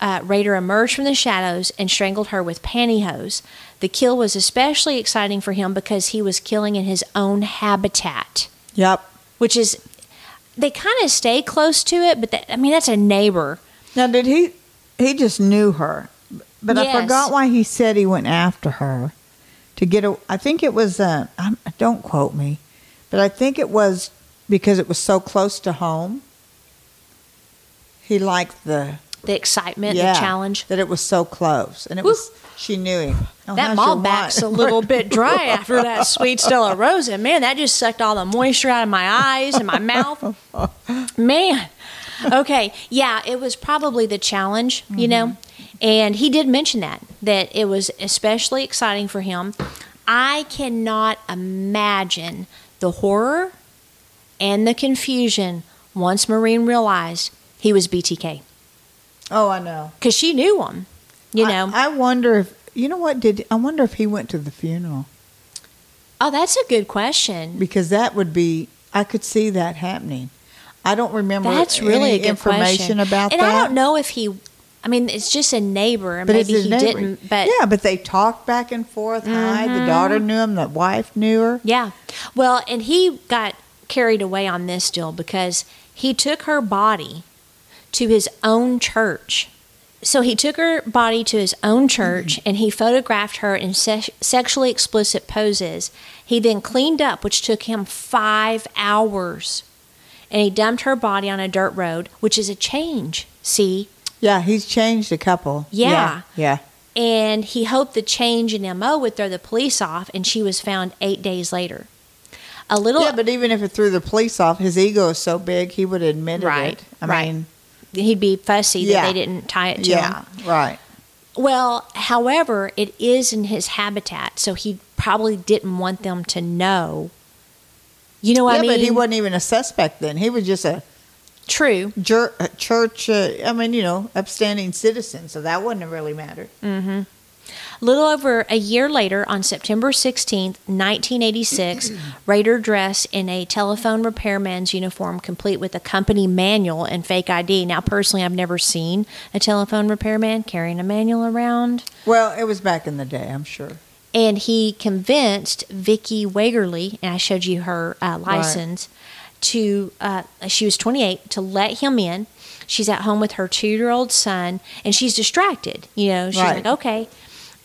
uh, Rader emerged from the shadows and strangled her with pantyhose. The kill was especially exciting for him because he was killing in his own habitat, Yep. which is, they kind of stay close to it, but that, I mean, that's a neighbor. Now, did he? He just knew her, but I forgot why he said he went after her to get a. I think it was. Uh, I'm, don't quote me, but I think it was because it was so close to home. He liked the The excitement, yeah the challenge. that it was so close, and it Woo. was. She knew him. Oh, that your a <laughs> little bit dry after that sweet Stella Rosa. Man, that just sucked all the moisture out of my eyes and my mouth. Man. Okay. Yeah, it was probably the challenge, you mm-hmm. know. And he did mention that that it was especially exciting for him. I cannot imagine the horror and the confusion once Maureen realized he was BTK Oh, I know. because she knew him. You I- know. I, wonder if you know what did. I wonder if he went to the funeral oh, that's a good question. because that would be. I could see that happening. I don't remember. That's really any a good information question. about and that. And I don't know if he. I mean, it's just a neighbor, and But maybe he neighbor. didn't. But yeah, but they talked back and forth. Hi, the mm-hmm. daughter knew him. The wife knew her. Yeah. Well, and he got carried away on this deal because he took her body to his own church. So he took her body to his own mm-hmm. church and he photographed her in se- sexually explicit poses. He then cleaned up, which took him five hours. And he dumped her body on a dirt road, which is a change. See, Yeah, he's changed a couple. Yeah. yeah. and he hoped the change in MO would throw the police off, and she was found eight days later. A little, Yeah, but even if it threw the police off, his ego is so big, he would admit Right, it. I right. mean, he'd be fussy that they didn't tie it to yeah, him. right. Well, however, it is in his habitat, so he probably didn't want them to know. You know what yeah, I mean? but he wasn't even a suspect then. He was just a, True. church. Uh, I mean, you know, upstanding citizen. So that wouldn't have really mattered. A little over a year later, on September 16th, 1986, <clears throat> Rader dressed in a telephone repairman's uniform, complete with a company manual and fake ID. Now, personally, I've never seen a telephone repairman carrying a manual around. Well, it was back in the day, I'm sure. and he convinced Vicki Wegerle, and I showed you her uh, license, to uh, she was 28 to let him in. She's at home with her two-year-old son, and she's distracted. You know, she's Right. like, okay.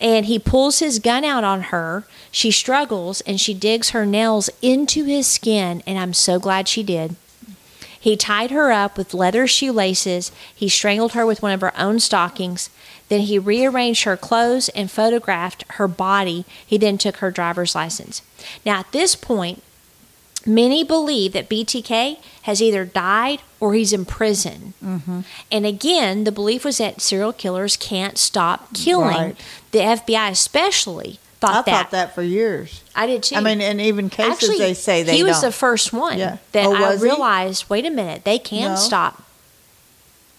And he pulls his gun out on her. She struggles, and she digs her nails into his skin, and I'm so glad she did. He tied her up with leather shoelaces. He strangled her with one of her own stockings. Then he rearranged her clothes and photographed her body. He then took her driver's license. Now, at this point, many believe that BTK has either died or he's in prison. Mm-hmm. And again, the belief was that serial killers can't stop killing. Right. The FBI, especially, thought I that. I thought that for years. I did too. I mean, and even cases Actually, they say they he was don't. the first one Yeah. that Oh, I was he? realized. Wait a minute, they can No. stop.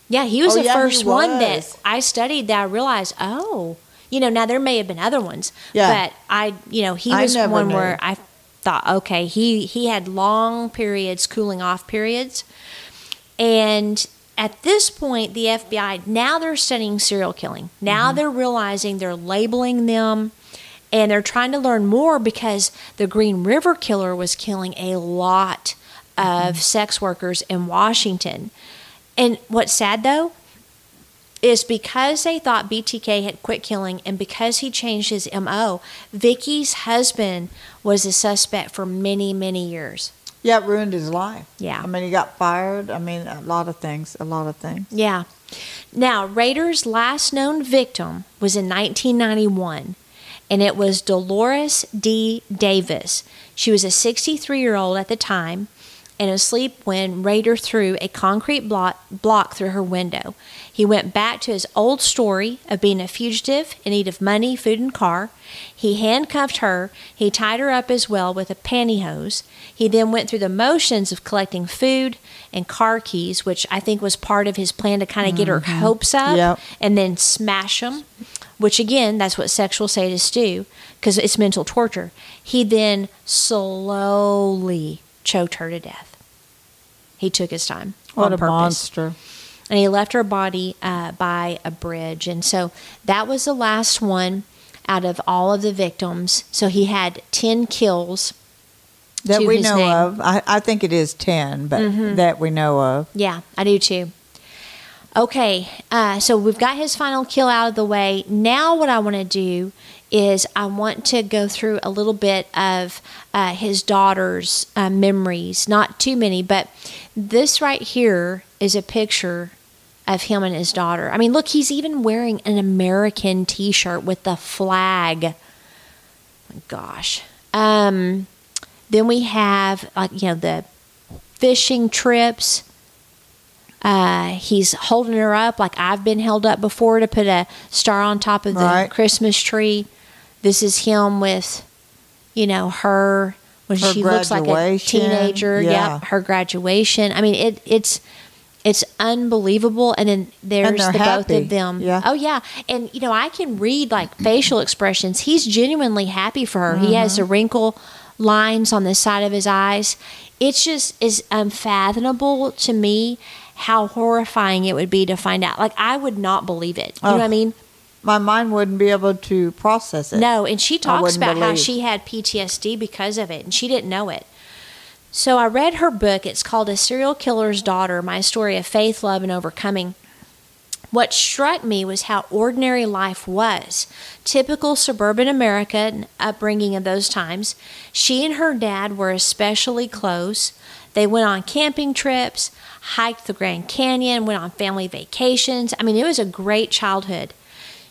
Yeah, he was Oh, the yeah, first one that. I studied. That I realized, oh, you know, now there may have been other ones, Yeah. but I, you know, he was one knew. where I thought, okay, he he had long periods, cooling off periods, and at this point, the FBI now they're studying serial killing. Now Mm-hmm. they're realizing they're labeling them and they're trying to learn more because the Green River Killer was killing a lot of sex workers in Washington. And what's sad though is because they thought BTK had quit killing and because he changed his MO, Vicki's husband was a suspect for many, many years. Yeah, it ruined his life. Yeah. I mean, he got fired. I mean, a lot of things. A lot of things. Yeah. Now, Rader's last known victim was in 1991, and it was Dolores D. Davis. She was a 63 year old at the time and asleep when Rader threw a concrete block, block through her window. He went back to his old story of being a fugitive in need of money, food, and car. He handcuffed her. He tied her up as well with a pantyhose. He then went through the motions of collecting food and car keys, which I think was part of his plan to kind of get her mm-hmm. hopes up Yep. and then smash them, which again, that's what sexual sadists do because it's mental torture. He then slowly choked her to death. He took his time. What on a purpose monster. and he left her body uh, by a bridge. And so that was the last one out of all of the victims. So he had 10 kills. That we know name. of. I, I think it is 10, but that we know of. Yeah, I do too. Okay, uh, so we've got his final kill out of the way. Now, what I want to do is I want to go through a little bit of uh, his daughter's uh, memories. Not too many, but this right here is a picture of him and his daughter. I mean, look, he's even wearing an American t shirt with the flag. Gosh. Um, then we have, like, you know, the fishing trips. Uh, he's holding her up like I've been held up before to put a star on top of the Right. Christmas tree. This is him with, you know, her when Her she looks like a teenager. Yeah. Yep, her graduation. I mean, it it's it's unbelievable. And then there's they're the both of them. Yeah. Oh yeah, and you know I can read like facial expressions. He's genuinely happy for her. He Mm-hmm. has the wrinkle lines on the side of his eyes. It's just is unfathomable to me how horrifying it would be to find out. Like I would not believe it. You know what I Oh, mean? My mind wouldn't be able to process it. No, and she talks about how she had PTSD because of it, and she didn't know it. So I read her book. It's called A Serial Killer's Daughter My Story of Faith, Love, and Overcoming. What struck me was how ordinary life was. Typical suburban America and upbringing of those times. She and her dad were especially close. They went on camping trips, hiked the Grand Canyon, went on family vacations. I mean, it was a great childhood.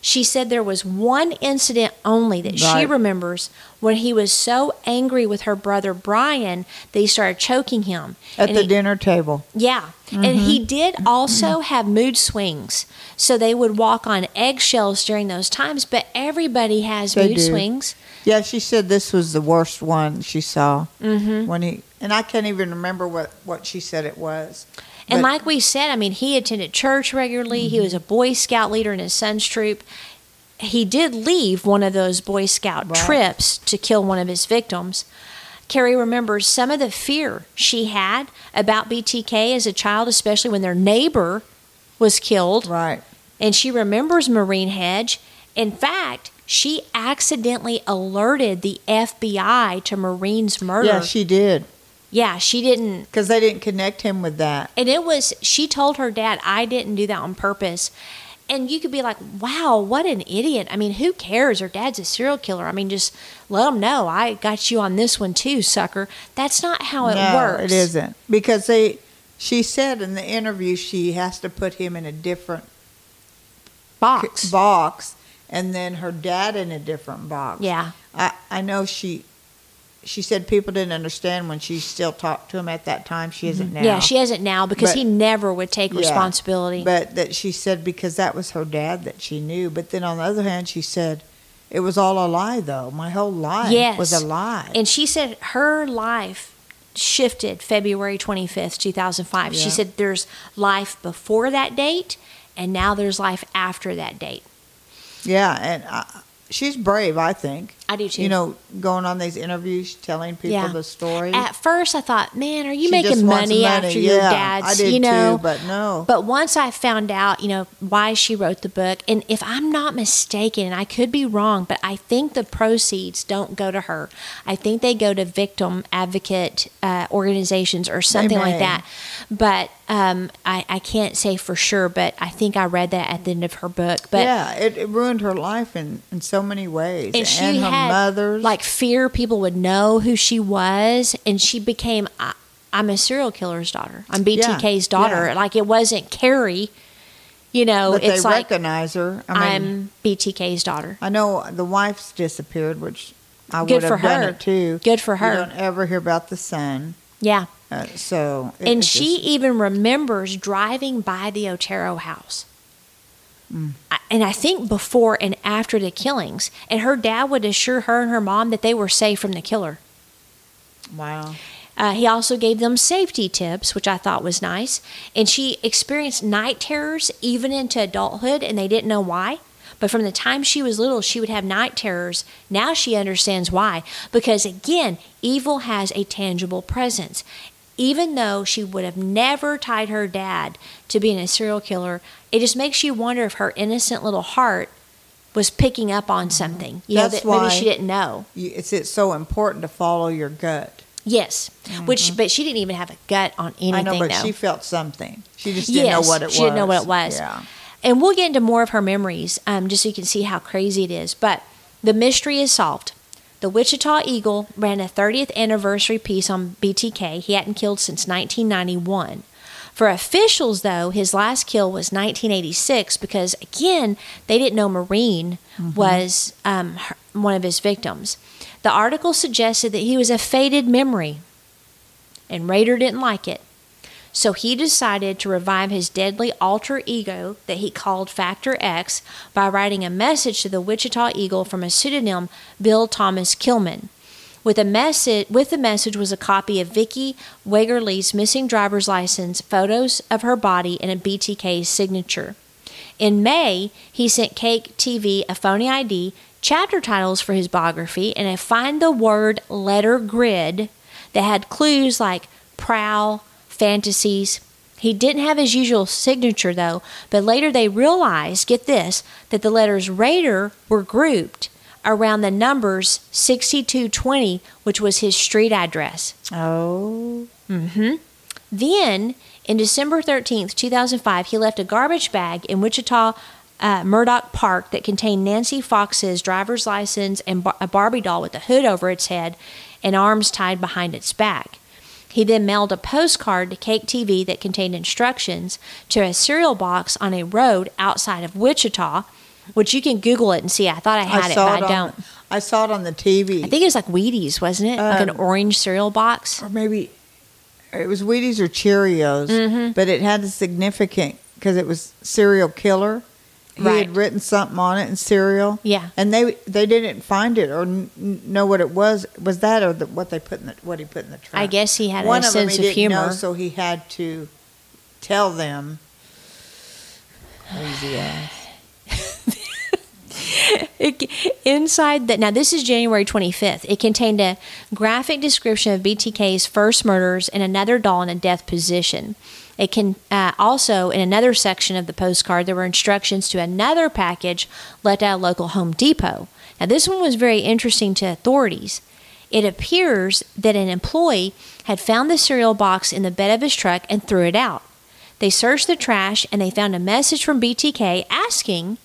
She said there was one incident only that she remembers when he was so angry with her brother Brian that he started choking him. At And the he- dinner table. yeah. And he did also have mood swings. So they would walk on eggshells during those times, but everybody has They mood do. swings. Yeah, she said this was the worst one she saw mm-hmm. when he and I can't even remember what what she said it was. And But- like we said, I mean, he attended church regularly. He was a Boy Scout leader in his son's troop. He did leave one of those Boy Scout Right. trips to kill one of his victims. Kerri remembers some of the fear she had about BTK as a child, especially when their neighbor was killed. Right. and she remembers Marine Hedge. In fact, she accidentally alerted the FBI to Marine's murder. Yeah, she did yeah, she didn't. because they didn't connect him with that. And it was, she told her dad, I didn't do that on purpose. And you could be like, wow, what an idiot. I mean, who cares? Her dad's a serial killer. I mean, just let him know. I got you on this one too, sucker. That's not how it no, works. it isn't because they. She said in the interview she has to put him in a different Box. box, and then her dad in a different box. Yeah. I I know she. She said people didn't understand when she still talked to him at that time. She isn't now. Mm-hmm. Yeah, she hasn't now because But- he never would take Yeah, responsibility. But that she said because that was her dad that she knew. But then on the other hand, she said it was all a lie, though. My whole life Yes. was a lie. And she said her life shifted February 25th, 2005. She said there's life before that date, and now there's life after that date. yeah, and I, she's brave, I think. I do too. You know, going on these interviews, telling people Yeah. the story. At first, I thought, man, are you She making wants money, after your yeah, dad's? I did you know, too, but no. But once I found out, you know, why she wrote the book, and if I'm not mistaken, and I could be wrong, but I think the proceeds don't go to her. I think they go to victim advocate uh, organizations or something like that. But um, I, I can't say for sure, but I think I read that at the end of her book. But yeah, it, it ruined her life in, in so many ways. and she her had mother's. like fear people would know who she was and she became I, I'm a serial killer's daughter. I'm BTK's Yeah, daughter. yeah. Like it wasn't Kerri. You know, but it's they like recognize her. I mean, I'm BTK's daughter. I know the wife's disappeared, which I Good would have for done her. it too. Good for her. You don't ever hear about the son. Yeah. Uh, so it- and she just- even remembers driving by the Otero house. Mm. And I think before and after the killings, and her dad would assure her and her mom that they were safe from the killer. wow. Uh, he also gave them safety tips, which I thought was nice. And she experienced night terrors even into adulthood, and they didn't know why. But from the time she was little, she would have night terrors. Now she understands why. Because again, evil has a tangible presence. Even though she would have never tied her dad to being a serial killer, it just makes you wonder if her innocent little heart was picking up on something. You know, That's that maybe she didn't know. You, it's it's so important to follow your gut. Yes, which but she didn't even have a gut on anything. Mm-hmm. I know, but though. she felt something. She just didn't yes, know what it was. she didn't know what it was. Yeah. And we'll get into more of her memories, um, just so you can see how crazy it is. But the mystery is solved. The Wichita Eagle ran a 30th anniversary piece on BTK. He hadn't killed since 1991. For officials, though, his last kill was 1986 because, again, they didn't know Marine was um, her- one of his victims. The article suggested that he was a faded memory, and Rader didn't like it. So he decided to revive his deadly alter ego that he called Factor X by writing a message to the Wichita Eagle from a pseudonym Bill Thomas Killman. With a message, with the message was a copy of Vicki Wegerle's missing driver's license, photos of her body, and a BTK signature. In May, he sent KAKE TV a phony ID, chapter titles for his biography, and a find the word letter grid that had clues like prowl, fantasies. He didn't have his usual signature though, but later they realized, get this, that the letters Rader were grouped around the numbers 6220, which was his street address. Oh. Mm-hmm. Then, in December 13th, 2005, he left a garbage bag in Wichita uh, Murdoch Park that contained Nancy Fox's driver's license and bar- a Barbie doll with a hood over its head and arms tied behind its back. He then mailed a postcard to KAKE TV that contained instructions to a cereal box on a road outside of Wichita, which you can Google it and see. I thought I had it, saw but I don't. I saw it on the TV. I think it was like Wheaties, wasn't it? like an Um, orange cereal box. or maybe it was Wheaties or Cheerios, Mm-hmm. but it had a significant because it was serial killer. He Right. had written something on it in cereal. Yeah. and they they didn't find it or n- know what it was. Was that or the, what they put in the what he put in the trunk? I guess he had One a of them sense he of didn't know, humor. so he had to tell them. Crazy ass. <laughs> It, inside that now this is January 25th. It contained a graphic description of BTK's first murders and another doll in a death position. It can uh, also in another section of the postcard there were instructions to another package left at a local Home Depot. Now this one was very interesting to authorities. It appears that an employee had found the cereal box in the bed of his truck and threw it out. They searched the trash and they found a message from BTK asking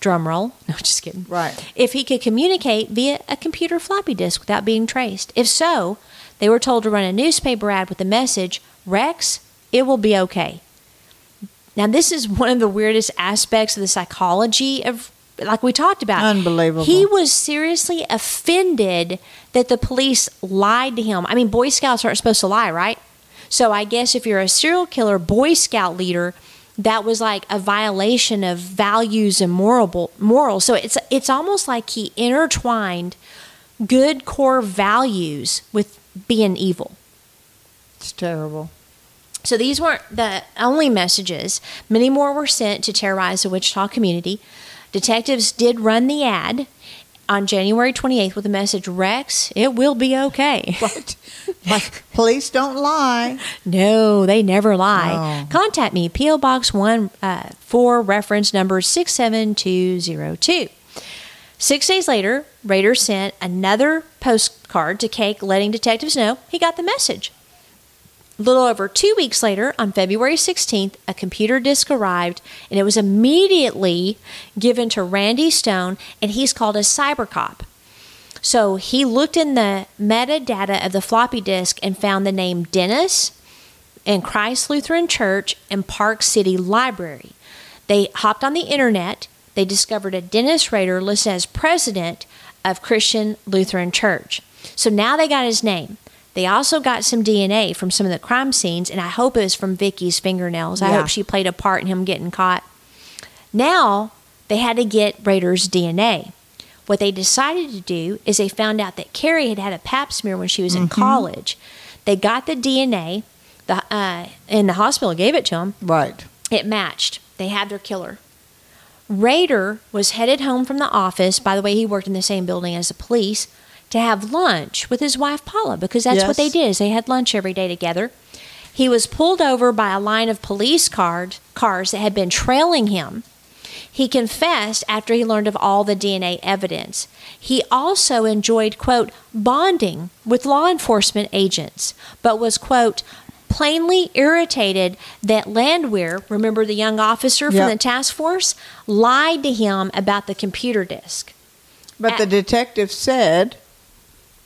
drum roll. <laughs> No, just kidding. Right. If he could communicate via a computer floppy disk without being traced. If so, they were told to run a newspaper ad with the message, Rex, it will be okay. Now, this is one of the weirdest aspects of the psychology of, like we talked about. Unbelievable. He was seriously offended that the police lied to him. I mean, Boy Scouts aren't supposed to lie, right? So I guess if you're a serial killer Boy Scout leader, that was like a violation of values and moral morals. So it's it's almost like he intertwined good core values with being evil. It's terrible. So these weren't the only messages. Many more were sent to terrorize the Wichita community. Detectives did run the ad on January 28th with the message Rex, it will be okay. <laughs> What? <laughs> like police don't lie. No, they never lie. No. Contact me, P.O. Box 1 uh, for reference number 67202. Six days later, Rader sent another postcard to KAKE letting detectives know he got the message. Little over two weeks later, on February 16th, a computer disk arrived and it was immediately given to Randy Stone, and he's called a cyber cop. So he looked in the metadata of the floppy disk and found the name Dennis and Christ Lutheran Church and Park City Library. They hopped on the internet. They discovered a Dennis Rader listed as president of Christian Lutheran Church. So now they got his name. They also got some DNA from some of the crime scenes, and I hope it was from Vicki's fingernails. I hope she played a part in him getting caught. Now they had to get Rader's DNA. What they decided to do is they found out that Kerri had had a pap smear when she was in college. They got the DNA, the uh, and the hospital gave it to him. Right. It matched. They had their killer. Rader was headed home from the office. By the way, he worked in the same building as the police to have lunch with his wife Paula because that's what they did. Is they had lunch every day together. He was pulled over by a line of police cars cars that had been trailing him. He confessed after he learned of all the DNA evidence. He also enjoyed, quote, bonding with law enforcement agents, but was, quote, plainly irritated that Landwehr, remember the young officer from Yep. the task force, lied to him about the computer disk. But the detective said,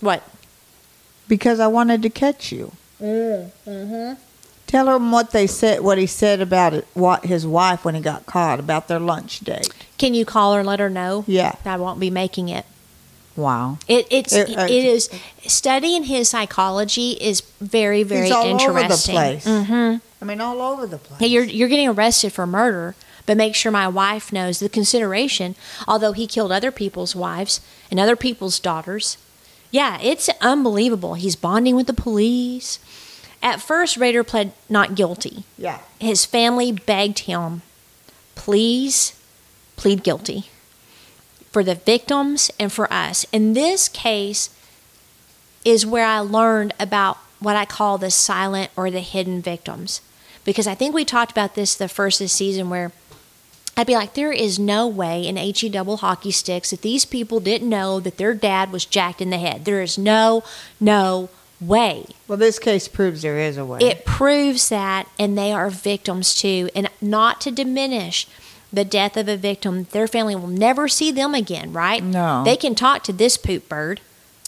What? because I wanted to catch you. Mm-hmm. Tell him what they said, what he said about it, what his wife when he got caught about their lunch date. Can you call her and let her know? Yeah. I won't be making it. Wow. It, it's It- it, uh, is studying his psychology is very very He's all over the interesting. place. hmm I mean, all over the place. Hey, you're you're getting arrested for murder, but make sure my wife knows the consideration. Although he killed other people's wives and other people's daughters, yeah, it's unbelievable. He's bonding with the police. At first, Rader pled not guilty. yeah. His family begged him, please plead guilty for the victims and for us. In this case, is where I learned about what I call the silent or the hidden victims. Because I think we talked about this the first of the season where I'd be like, there is no way in HE double hockey sticks that these people didn't know that their dad was jacked in the head. There is no, no way. Well, this case proves there is a way. It proves that, and they are victims too. And not to diminish the death of a victim, their family will never see them again, right? No. They can talk to this poop bird.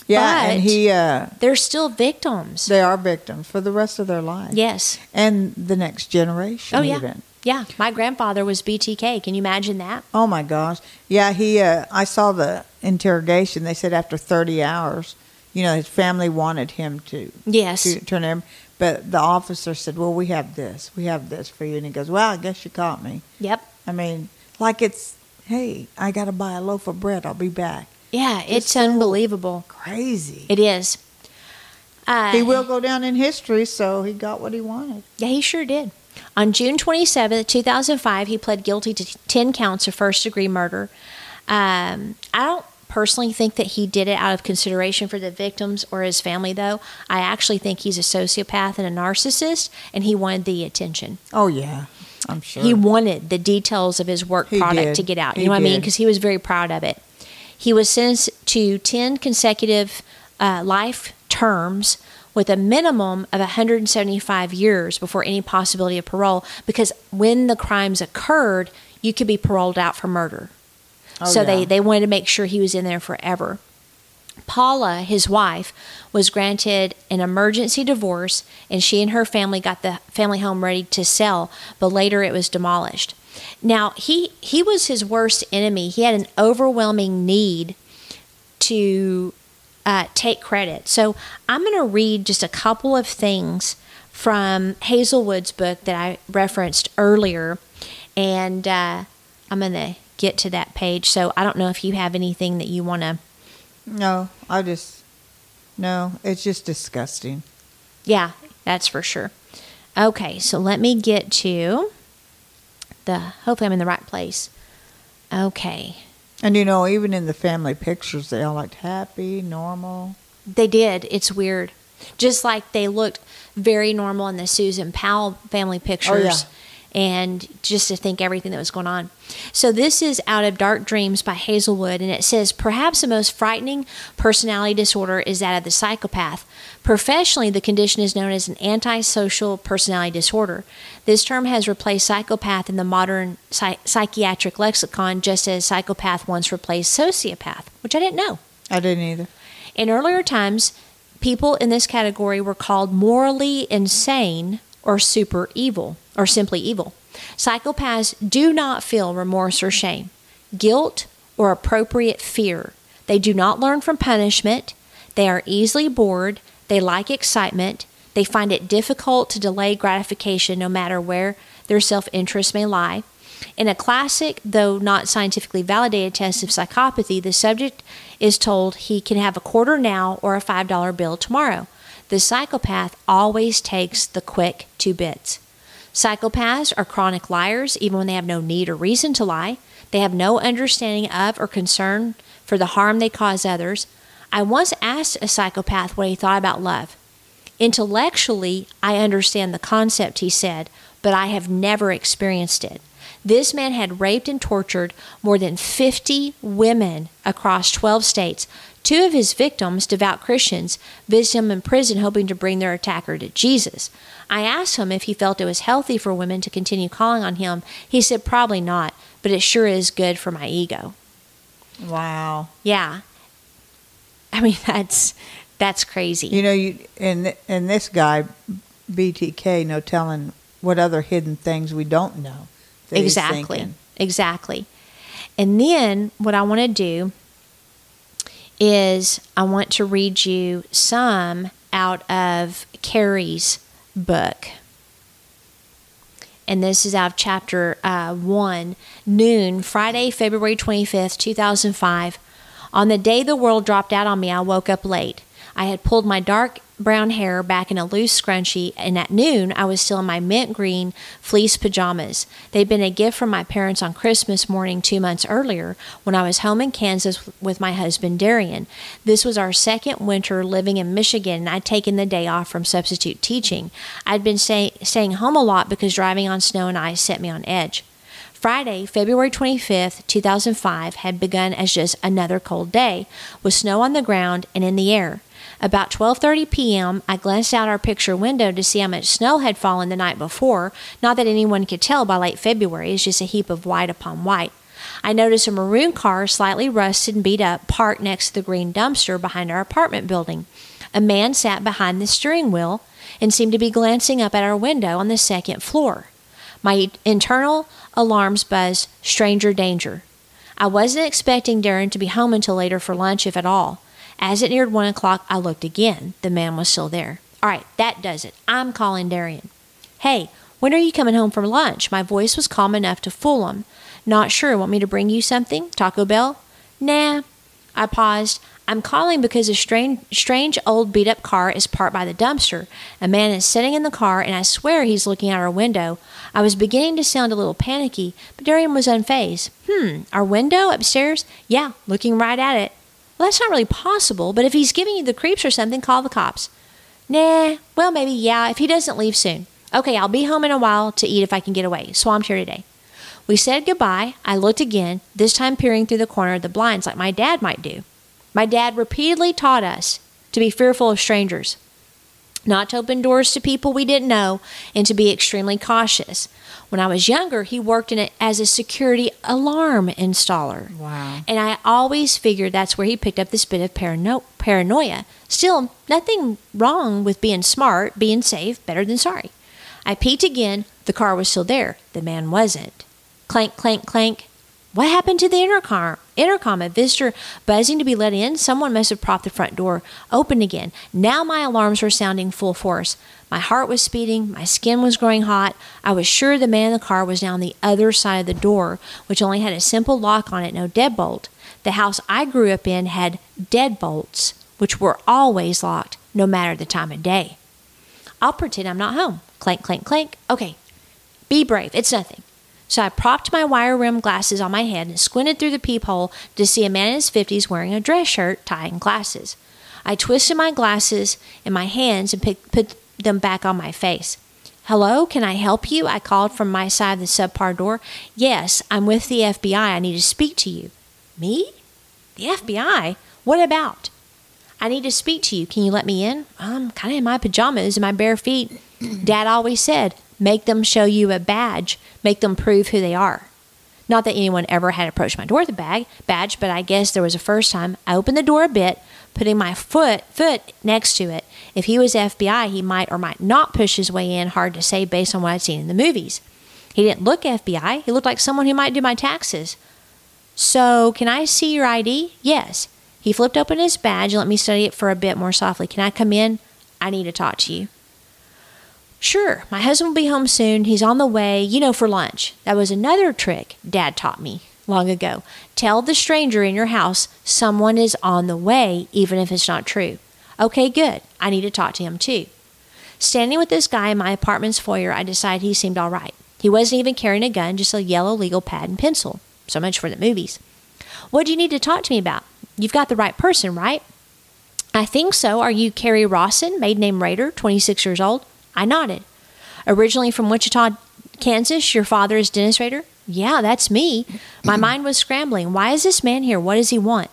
yeah, and he, uh, They're still victims. they are victims for the rest of their lives. Yes. And the next generation, Oh, yeah. even. Yeah. My grandfather was BTK. Can you imagine that? Oh my gosh. Yeah, he uh I saw the interrogation. They said after 30 hours, you know, his family wanted him to Yes. to turn him but the officer said, "Well, we have this. We have this for you." And he goes, "Well, I guess you caught me." Yep. I mean, like it's, "Hey, I got to buy a loaf of bread. I'll be back." Yeah. It's so- unbelievable. Crazy. It is. Uh, he will go down in history, so he got what he wanted. Yeah, he sure did. On June 27, 2005, he pled guilty to 10 counts of first degree murder. Um, I don't personally think that he did it out of consideration for the victims or his family, though. I actually think he's a sociopath and a narcissist, and he wanted the attention. Oh yeah, I'm sure. He wanted the details of his work He product did. to get out. You He know what I mean? Because he was very proud of it. He was sentenced to 10 consecutive uh, life terms with a minimum of 175 years before any possibility of parole because when the crimes occurred, you could be paroled out for murder. Oh, so they, they wanted to make sure he was in there forever. Paula, his wife, was granted an emergency divorce, and she and her family got the family home ready to sell, but later it was demolished. Now, he, he was his worst enemy. He had an overwhelming need to uh, take credit. So I'm going to read just a couple of things from Hazelwood's book that I referenced earlier, and uh, I'm going to get to that page. So I don't know if you have anything that you want to. No, I just no. It's just disgusting. Yeah, that's for sure. Okay, so let me get to the. Hopefully, I'm in the right place. Okay, And you know, even in the family pictures, they all looked happy, normal. they did. It's weird. Just like they looked very normal in the Susan Powell family oh, pictures. And just to think everything that was going on. So, this is Out of Dark Dreams by Hazelwood, and it says perhaps the most frightening personality disorder is that of the psychopath. Professionally, the condition is known as an antisocial personality disorder. This term has replaced psychopath in the modern psy- psychiatric lexicon, just as psychopath once replaced sociopath, which I didn't know. I didn't either. In earlier times, people in this category were called morally insane or super evil or simply evil. Psychopaths do not feel remorse or shame, guilt, or appropriate fear. They do not learn from punishment. They are easily bored. They like excitement. They find it difficult to delay gratification no matter where their self interest may lie. In a classic, though not scientifically validated test of psychopathy, the subject is told he can have a quarter now or a $5 bill tomorrow. The psychopath always takes the quick two bits. Psychopaths are chronic liars even when they have no need or reason to lie. They have no understanding of or concern for the harm they cause others. I once asked a psychopath what he thought about love. Intellectually, I understand the concept, he said, but I have never experienced it. This man had raped and tortured more than 50 women across 12 states. Two of his victims, devout Christians, visited him in prison hoping to bring their attacker to Jesus. I asked him if he felt it was healthy for women to continue calling on him. He said probably not, but it sure is good for my ego. Wow. Yeah. I mean, <laughs> that's that's crazy. You know, you and and this guy, BTK, no telling what other hidden things we don't know. exactly. Exactly. And then what I want to do is I want to read you some out of Kerri's book. And this is out of chapter uh, 1, noon, Friday, February 25th, 2005. On the day the world dropped out on me, I woke up late. I had pulled my dark brown hair back in a loose scrunchie, and at noon I was still in my mint green fleece pajamas. They'd been a gift from my parents on Christmas morning two months earlier when I was home in Kansas with my husband Darian. This was our second winter living in Michigan, and I'd taken the day off from substitute teaching. I'd been stay- staying home a lot because driving on snow and ice set me on edge. Friday, February 25th, 2005, had begun as just another cold day, with snow on the ground and in the air. About 12:30 p.m., I glanced out our picture window to see how much snow had fallen the night before. Not that anyone could tell by late February, it's just a heap of white upon white. I noticed a maroon car, slightly rusted and beat up, parked next to the green dumpster behind our apartment building. A man sat behind the steering wheel and seemed to be glancing up at our window on the second floor. My internal alarms buzzed stranger danger. I wasn't expecting Darren to be home until later for lunch, if at all. As it neared one o'clock, I looked again. The man was still there. All right, that does it. I'm calling Darian. Hey, when are you coming home from lunch? My voice was calm enough to fool him. Not sure. Want me to bring you something? Taco Bell? Nah. I paused. I'm calling because a strange, strange old beat up car is parked by the dumpster. A man is sitting in the car, and I swear he's looking out our window. I was beginning to sound a little panicky, but Darian was unfazed. Hmm, our window upstairs? Yeah, looking right at it. Well, that's not really possible, but if he's giving you the creeps or something, call the cops. Nah, well, maybe, yeah, if he doesn't leave soon. Okay, I'll be home in a while to eat if I can get away. Swamped here today. We said goodbye. I looked again, this time peering through the corner of the blinds like my dad might do. My dad repeatedly taught us to be fearful of strangers, not to open doors to people we didn't know, and to be extremely cautious. When I was younger, he worked in it as a security alarm installer. Wow. And I always figured that's where he picked up this bit of parano- paranoia. Still, nothing wrong with being smart, being safe, better than sorry. I peeked again. The car was still there. The man wasn't. Clank, clank, clank. What happened to the intercom? Intercom, a visitor buzzing to be let in. Someone must have propped the front door open again. Now my alarms were sounding full force. My heart was speeding. My skin was growing hot. I was sure the man in the car was now on the other side of the door, which only had a simple lock on it, no deadbolt. The house I grew up in had deadbolts, which were always locked, no matter the time of day. I'll pretend I'm not home. Clank, clank, clank. Okay, be brave. It's nothing. So I propped my wire rimmed glasses on my head and squinted through the peephole to see a man in his 50s wearing a dress shirt, tie, and glasses. I twisted my glasses in my hands and pick, put them back on my face. Hello, can I help you? I called from my side of the subpar door. Yes, I'm with the FBI. I need to speak to you. Me? The FBI? What about? I need to speak to you. Can you let me in? Um, I'm kind of in my pajamas and my bare feet. <clears throat> Dad always said, make them show you a badge, make them prove who they are. Not that anyone ever had approached my door with a bag badge, but I guess there was a first time. I opened the door a bit, putting my foot foot next to it. If he was FBI, he might or might not push his way in. Hard to say based on what I'd seen in the movies. He didn't look FBI. He looked like someone who might do my taxes. So, can I see your ID? Yes. He flipped open his badge and let me study it for a bit more softly. Can I come in? I need to talk to you. Sure, my husband will be home soon. He's on the way, you know, for lunch. That was another trick Dad taught me long ago. Tell the stranger in your house someone is on the way, even if it's not true. Okay, good. I need to talk to him too. Standing with this guy in my apartment's foyer, I decided he seemed all right. He wasn't even carrying a gun, just a yellow legal pad and pencil. So much for the movies. What do you need to talk to me about? You've got the right person, right? I think so. Are you Kerri Rawson, maiden name Rader, 26 years old? I nodded. Originally from Wichita, Kansas, your father is Dennis Rader? Yeah, that's me. My <clears throat> mind was scrambling. Why is this man here? What does he want?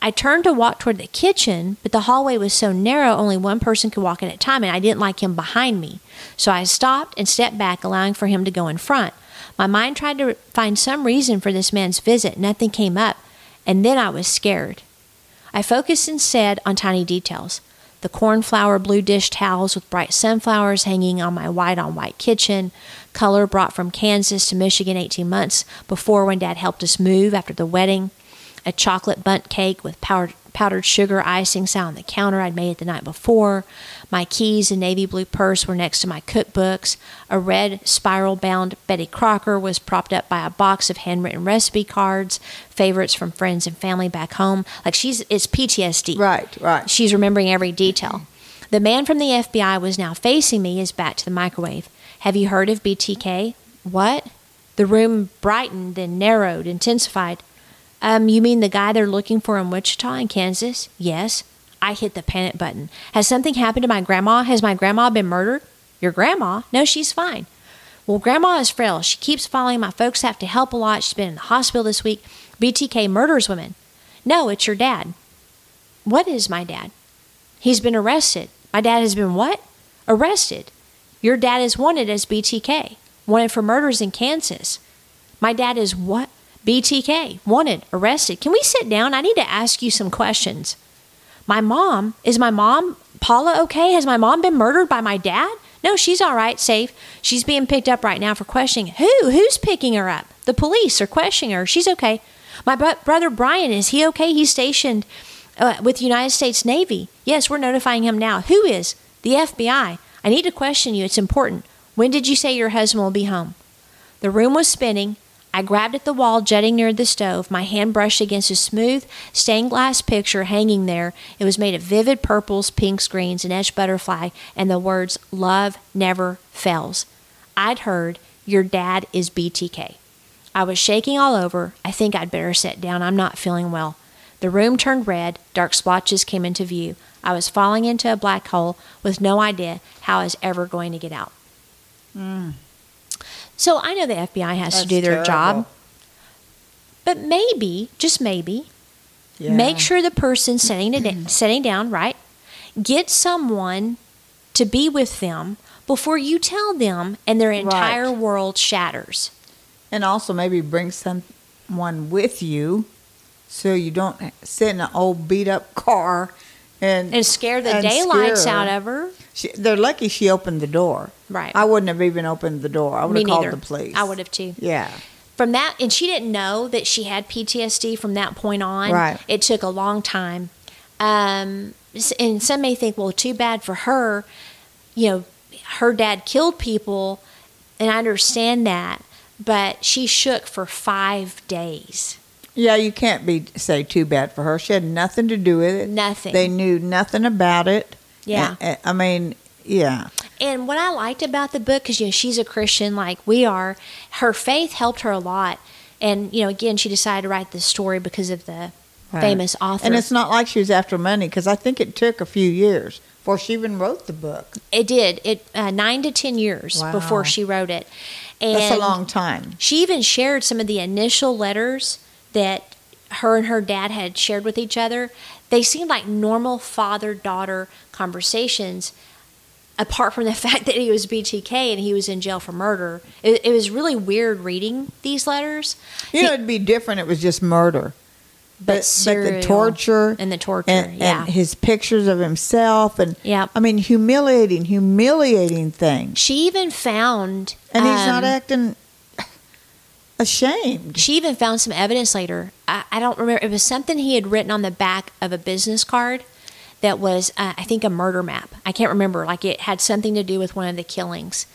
I turned to walk toward the kitchen, but the hallway was so narrow only one person could walk in at a time, and I didn't like him behind me. So I stopped and stepped back, allowing for him to go in front. My mind tried to find some reason for this man's visit. Nothing came up, and then I was scared. I focused instead on tiny details the cornflower blue dish towels with bright sunflowers hanging on my white on white kitchen, color brought from Kansas to Michigan 18 months before when Dad helped us move after the wedding, a chocolate bundt cake with powdered, powdered sugar icing sat on the counter I'd made it the night before. My keys and navy blue purse were next to my cookbooks. A red spiral bound Betty Crocker was propped up by a box of handwritten recipe cards, favorites from friends and family back home. Like she's, it's PTSD. Right, right. She's remembering every detail. The man from the FBI was now facing me, his back to the microwave. Have you heard of BTK? What? The room brightened, then narrowed, intensified. Um, you mean the guy they're looking for in Wichita in Kansas? Yes. I hit the panic button. Has something happened to my grandma? Has my grandma been murdered? Your grandma? No, she's fine. Well, grandma is frail. She keeps falling. My folks have to help a lot. She's been in the hospital this week. BTK murders women. No, it's your dad. What is my dad? He's been arrested. My dad has been what? Arrested. Your dad is wanted as BTK, wanted for murders in Kansas. My dad is what? BTK, wanted, arrested. Can we sit down? I need to ask you some questions. My mom, is my mom, Paula, okay? Has my mom been murdered by my dad? No, she's all right, safe. She's being picked up right now for questioning. Who? Who's picking her up? The police are questioning her. She's okay. My bro- brother Brian, is he okay? He's stationed uh, with the United States Navy. Yes, we're notifying him now. Who is? The FBI. I need to question you. It's important. When did you say your husband will be home? The room was spinning. I grabbed at the wall jutting near the stove. My hand brushed against a smooth stained glass picture hanging there. It was made of vivid purples, pinks, greens, an edged butterfly, and the words, Love never fails. I'd heard, Your dad is BTK. I was shaking all over. I think I'd better sit down. I'm not feeling well. The room turned red. Dark splotches came into view. I was falling into a black hole with no idea how I was ever going to get out. Mm. So I know the FBI has to do their job, but maybe, just maybe, Yeah. make sure the person sitting it mm-hmm. sitting down, right? Get someone to be with them before you tell them, and their entire world shatters. And also maybe bring someone with you so you don't sit in an old beat up car and, And scare the and daylights scare out of her. She, they're lucky she opened the door. Right. I wouldn't have even opened the door. I would Me have called neither. the police. I would have too. Yeah. From that, and she didn't know that she had PTSD from that point on. Right. It took a long time. Um, and some may think, well, too bad for her. You know, her dad killed people, and I understand that, but she shook for five days. Yeah, you can't be say too bad for her. She had nothing to do with it. Nothing. They knew nothing about it. Yeah. I mean, yeah. And what I liked about the book, because you know she's a Christian like we are, her faith helped her a lot. And you know, again, she decided to write this story because of the Right. famous author. And it's not like she was after money because I think it took a few years before she even wrote the book. It did. It uh, nine to ten years Wow. before she wrote it, and That's a long time. She even shared some of the initial letters that her and her dad had shared with each other. They seemed like normal father daughter conversations. apart from the <laughs> fact that he was BTK and he was in jail for murder. It, it was really weird reading these letters. You know, it'd be different. It was just murder. But but the torture and the torture, and, yeah. and his pictures of himself, and yeah I mean, humiliating, humiliating things. She even found, And he's not um, acting ashamed. She even found some evidence later. I, I don't remember. It was something he had written on the back of a business card that was, uh, I think, a murder map. I can't remember. Like it had something to do with one of the killings,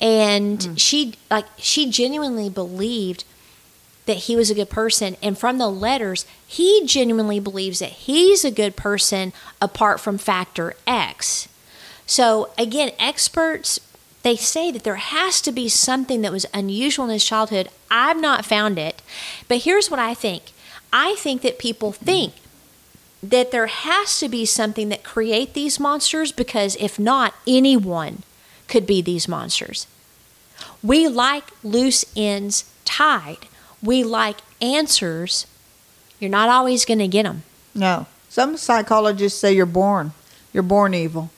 and she like she genuinely believed that he was a good person. And from the letters, he genuinely believes that he's a good person apart from factor X. So again, experts they say that there has to be something that was unusual in his childhood. I've not found it. But here's what I think. I think that people think that there has to be something that create these monsters because if not anyone could be these monsters. We like loose ends tied. We like answers. You're not always going to get them. No, some psychologists say you're born, you're born evil.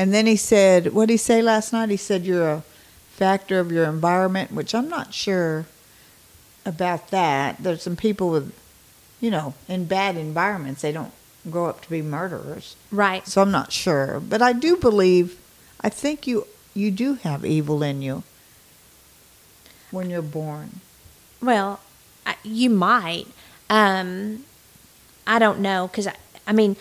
And then he said, what did he say last night? He said you're a factor of your environment, which I'm not sure about that. There's some people with, you know, in bad environments, they don't grow up to be murderers. Right. So I'm not sure, but I do believe, I think you you do have evil in you when you're born. Well, I- you might. Um, I don't know because I, I mean,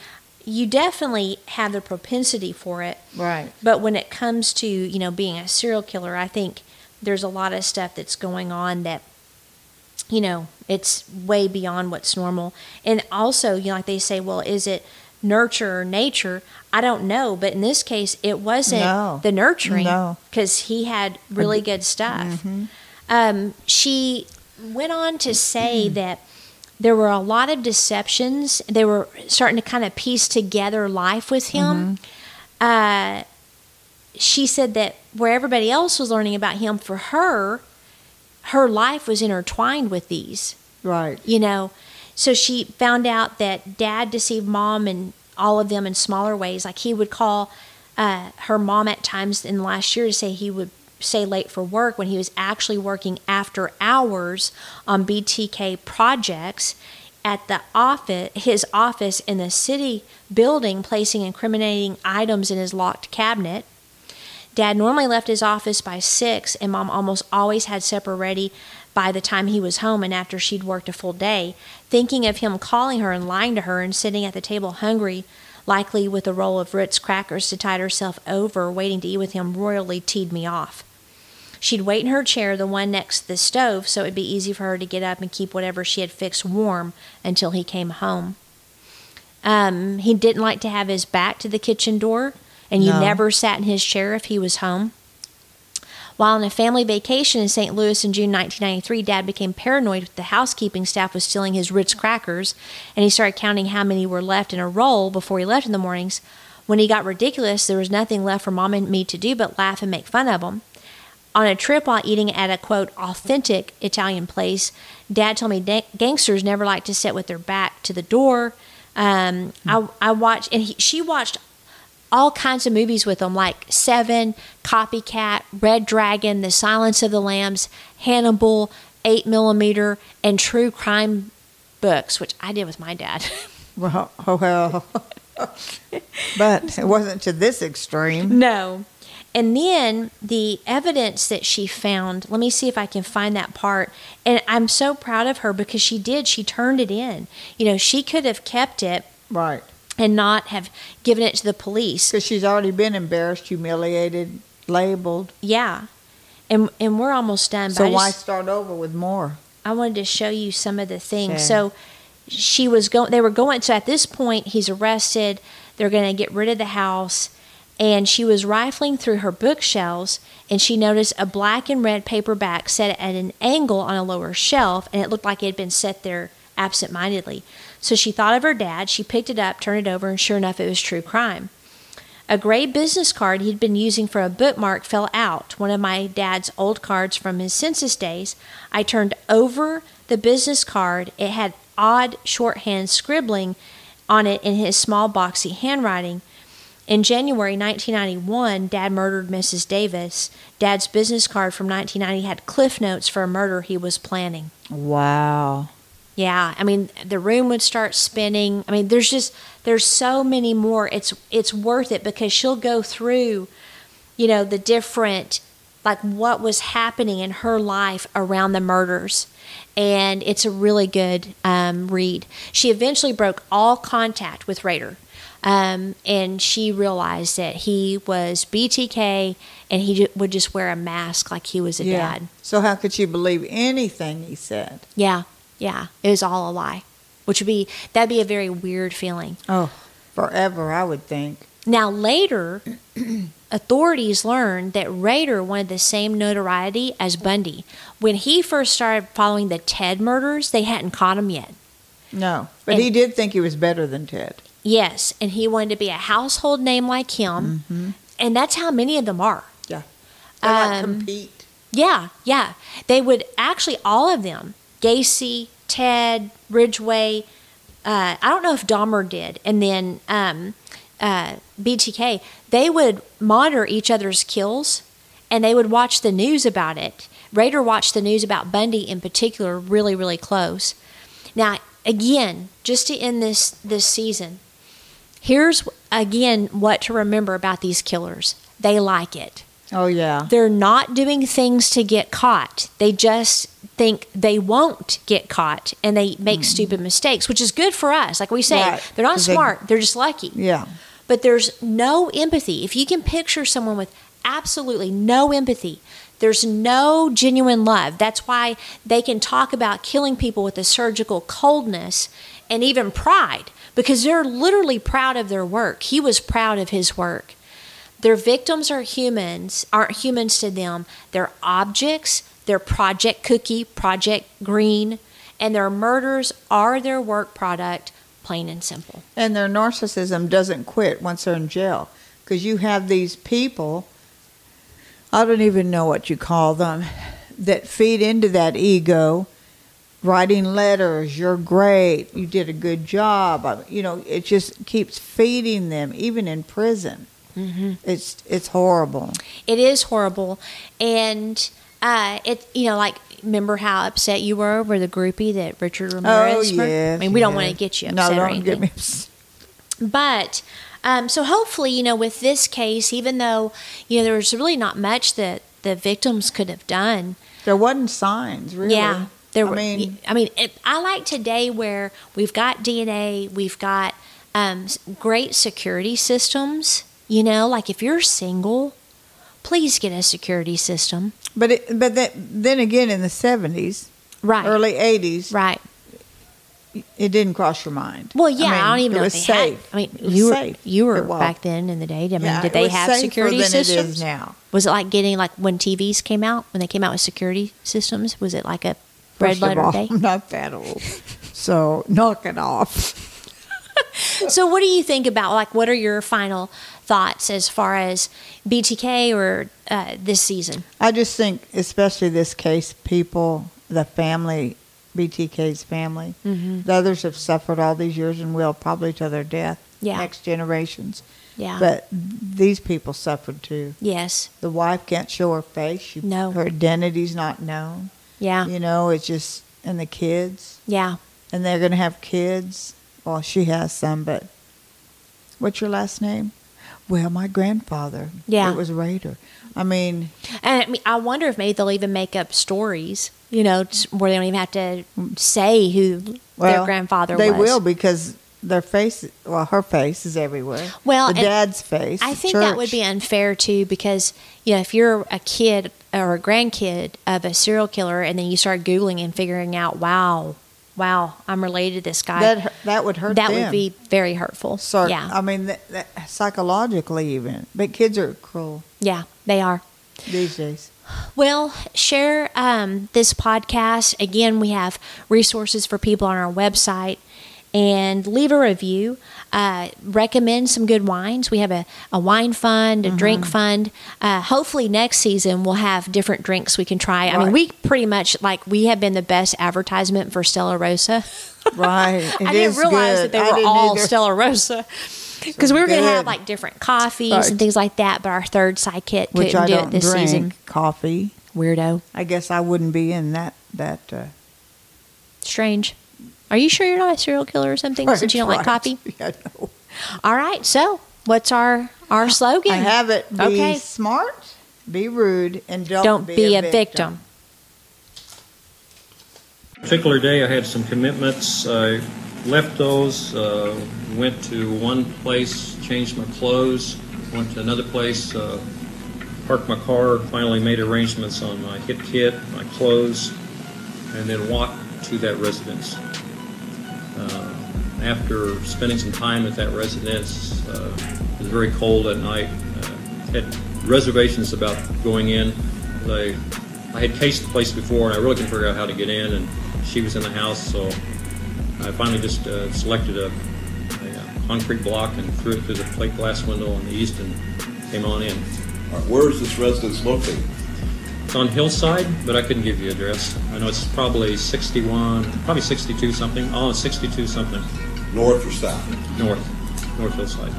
you definitely have the propensity for it. Right. But when it comes to you know being a serial killer, I think there's a lot of stuff that's going on that you know it's way beyond what's normal. And also, you know, like they say, well, is it nurture or nature? I don't know, but in this case, it wasn't No. the nurturing No. because he had really good stuff. Um, she went on to say <clears throat> that there were a lot of deceptions. They were starting to kind of piece together life with him. Uh, she said that where everybody else was learning about him, for her, her life was intertwined with these Right. you know so she found out that dad deceived mom and all of them in smaller ways like he would call uh, her mom at times in the last year to say he would stay late for work when he was actually working after hours on btk projects at the office his office in the city building placing incriminating items in his locked cabinet Dad normally left his office by six, and mom almost always had supper ready by the time he was home and after she'd worked a full day. Thinking of him calling her and lying to her and sitting at the table hungry, likely with a roll of Ritz crackers to tide herself over, waiting to eat with him, royally teed me off. She'd wait in her chair, the one next to the stove, so it'd be easy for her to get up and keep whatever she had fixed warm until he came home. Um, he didn't like to have his back to the kitchen door, and you No. never sat in his chair if he was home. While on a family vacation in St. Louis in June 1993, Dad became paranoid that the housekeeping staff was stealing his Ritz crackers, and he started counting how many were left in a roll before he left in the mornings. When he got ridiculous, there was nothing left for Mom and me to do but laugh and make fun of him. On a trip while eating at a quote authentic Italian place, Dad told me da- gangsters never like to sit with their back to the door. Um, I, I watched, and he, she watched all kinds of movies with them, like Seven, Copycat, Red Dragon, The Silence of the Lambs, Hannibal, Eight Millimeter, and true crime books, which I did with my dad. <laughs> Well, oh <laughs> well. <laughs> but it wasn't to this extreme. No. And then the evidence that she found, let me see if I can find that part. And I'm so proud of her because she did. She turned it in. You know, she could have kept it Right. and not have given it to the police. Because she's already been embarrassed, humiliated, labeled. Yeah. And and we're almost done. So why just- start over with more? I wanted to show you some of the things. Sure. So she was going they were going so at this point he's arrested. They're going to get rid of the house and she was rifling through her bookshelves and she noticed a black and red paperback set at an angle on a lower shelf and it looked like it had been set there absent-mindedly. So she thought of her dad, she picked it up, turned it over and sure enough it was true crime. A gray business card he'd been using for a bookmark fell out, one of my dad's old cards from his census days. I turned over the business card. It had odd shorthand scribbling on it in his small, boxy handwriting. In January 1991, Dad murdered Mrs. Davis. Dad's business card from 1990 had cliff notes for a murder he was planning. Wow. Yeah, I mean the room would start spinning. I mean there's just there's so many more. It's it's worth it because she'll go through, you know, the different like what was happening in her life around the murders, and it's a really good um, read. She eventually broke all contact with Rader, um, and she realized that he was BTK, and he would just wear a mask like he was a Yeah. dad. So how could she believe anything he said? Yeah, yeah, it was all a lie, which would be that'd be a very weird feeling. Oh, forever, I would think. Now later, <clears throat> authorities learned that Rader wanted the same notoriety as Bundy. When he first started following the Ted murders, they hadn't caught him yet. No, but And- he did think he was better than Ted. Yes, and he wanted to be a household name like him, and that's how many of them are. Yeah. They like Um, compete. Yeah, yeah. They would actually all of them, Gacy, Ted, Ridgway. Uh, I don't know if Dahmer did, and then um, uh, BTK. They would monitor each other's kills, and they would watch the news about it. Rader watched the news about Bundy in particular really, really close. Now, again, just to end this this season, here's again what to remember about these killers. They like it Oh yeah. they're not doing things to get caught. They just think they won't get caught and they make hmm. stupid mistakes, which is good for us. Like we say. Right. they're not 'Cause they- smart, they're just lucky. Yeah. But there's no empathy. If you can picture someone with absolutely no empathy, there's no genuine love. That's why they can talk about killing people with a surgical coldness and even pride because they're literally proud of their work. He was proud of his work. Their victims are humans, aren't humans to them. They're objects. They're Project Cookie, Project Green, and their murders are their work product, plain and simple. And their narcissism doesn't quit once they're in jail. Because you have these people, I don't even know what you call them, that feed into that ego, writing letters, you're great, you did a good job. You know, it just keeps feeding them, even in prison. Mm-hmm. It's, it's horrible. It is horrible, and uh, it you know like remember how upset you were over the groupie that Richard Ramirez? oh, yeah. I mean, we don't want to get you upset No, don't anything. get me upset. But um, so hopefully, you know, with this case, even though you know there was really not much that the victims could have done, There wasn't signs, really. Yeah, there I were. mean, I mean, it, I like today where we've got DNA, we've got um, great security systems. You know, like if you're single, please get a security system. but it, but that, then again, in the 70s, Right. early 80s, Right. it didn't cross your mind. Well, yeah, I, mean, don't even it know was if safe. had. I mean, It you were safe. you were back then in the day. I mean, Yeah, did it they have security systems? now. Was it like getting like when TVs came out when they came out with security systems? Was it like a First letter all, day? <laughs> I'm not that old, so knock it off. <laughs> So, what do you think about like what are your final thoughts as far as BTK or uh, this season? I just think, especially this case, people, the family, BTK's family, Mm-hmm. the others have suffered all these years and will probably to their death. Yeah. Next generations. Yeah. But these people suffered too. yes. The wife can't show her face. She, No. Her identity's not known. Yeah. You know, it's just, and the kids, Yeah. and they're going to have kids. Well, she has some, but what's your last name? Well, my grandfather. Yeah. It was Rader. I mean, And I, mean, I wonder if maybe they'll even make up stories, you know, where they don't even have to say who their grandfather they was. They will because their face, well, her face is everywhere. Well, the dad's face. I think that would be unfair too, because you know if you're a kid or a grandkid of a serial killer, and then you start googling and figuring out, wow, wow, I'm related to this guy. that that would hurt. that them. would be very hurtful. Sort, yeah, I mean, that, that, psychologically even. But kids are cruel yeah, they are. these days. Well, share um, this podcast. Again, we have resources for people on our website. And leave a review. Uh, recommend some good wines. We have a, a wine fund, a drink fund. Uh, hopefully, next season we'll have different drinks we can try. I mean, we pretty much like we have been the best advertisement for Stella Rosa. <laughs> Right. <laughs> It I didn't realize good. that they I were all either. Stella Rosa. Because we were going to have like different coffees Right. and things like that, but our third sidekick Which couldn't I do it this drink season. coffee. Weirdo. I guess I wouldn't be in that that. Uh, Strange. Are you sure you're not a serial killer or something since you don't like coffee? <laughs> Yeah, no. All right. So, what's our our slogan? I have it. Be Okay. smart, be rude, and don't, Don't be, a victim. particular day, I had some commitments. I left those, uh, went to one place, changed my clothes, went to another place, uh, parked my car, finally made arrangements on my hit kit, my clothes, and then walked to that residence. Uh, after spending some time at that residence, uh, it was very cold at night. Uh, had reservations about going in. I, I had cased the place before, and I really couldn't figure out how to get in. And she was in the house, so I finally just uh, selected a, a uh, concrete block and threw it through the plate glass window on the east and came on in. Where is this residence located? It's on Hillside, but I couldn't give you address. I know it's probably 61, probably 62 something. Oh, it's 62 something North or south? north, North Hillside.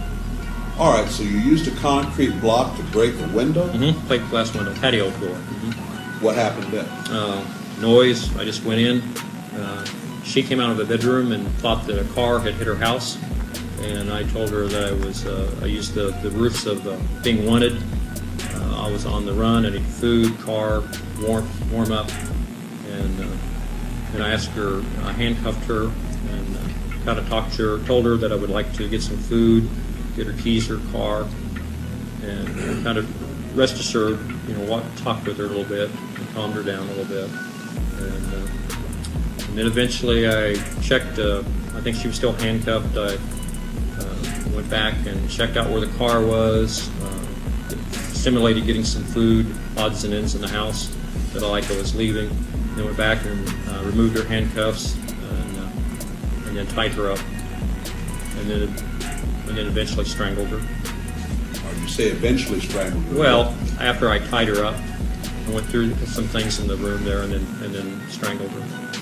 All right, so you used a concrete block to break a window. Mm-hmm. Plate glass window, patio door. Mm-hmm. What happened then? Uh, noise. I just went in. Uh, she came out of the bedroom and thought that a car had hit her house, and I told her that I was. Uh, I used the, the ruse of uh, being wanted. Uh, I was on the run. I food, car, warm, warm up, and uh, and I asked her. I handcuffed her and uh, kind of talked to her. Told her that I would like to get some food, get her keys, her car, and kind of rest assured, you know, walk, talked with her a little bit and calmed her down a little bit. And, uh, and then eventually I checked, uh, I think she was still handcuffed. I uh, went back and checked out where the car was, uh, simulated getting some food, odds and ends in the house that Alika was leaving. Then went back and uh, removed her handcuffs and, uh, and then tied her up. And then, and then eventually strangled her. Or you say eventually strangled her? Well, after I tied her up, I went through some things in the room there and then and then strangled her.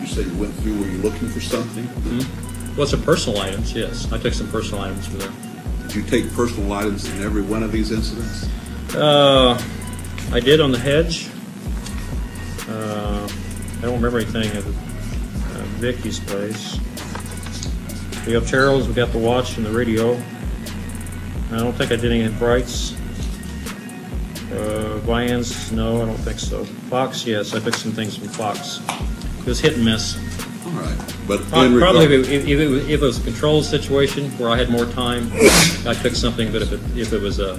You say you went through. Were you looking for something? Well, some personal items, yes. I took some personal items from there. Did you take personal items in every one of these incidents? Uh, I did on the hedge. Uh, I don't remember anything at uh, Vicki's place. The Oteros, we got the watch and the radio. I don't think I did any Bright's. Uh, Vian's, no, I don't think so. Fox, yes, I took some things from Fox. It was hit and miss. Right, but Pro- Probably regard, if it, if, it was, if it was a controlled situation where I had more time, I took something. But if it, if it was a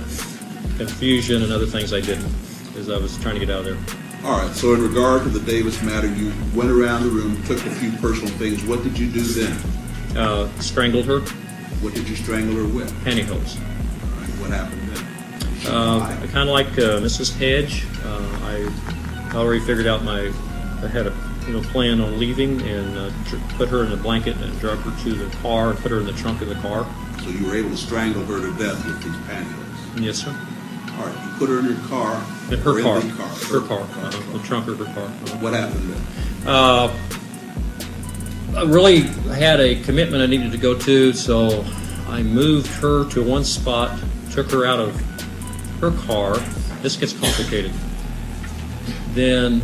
confusion and other things, I didn't, because I was trying to get out of there. all right. So in regard to the Davis matter, you went around the room, took a few personal things. What did you do then? Uh, strangled her, What did you strangle her with? pantyhose. All right, what happened then? Uh. I kind of like uh, Mrs. Hedge. Uh, I already figured out my. I had a you know plan on leaving and uh, dr- put her in a blanket and drug her to the car and put her in the trunk of the car. So you were able to strangle her to death with these pantyhose. Yes, sir. All right, you put her in your car. In her car. the car. Her car. Uh, the trunk of her car. Uh-huh. What happened then? Uh, I really had a commitment I needed to go to, so I moved her to one spot, took her out of her car. This gets complicated. Then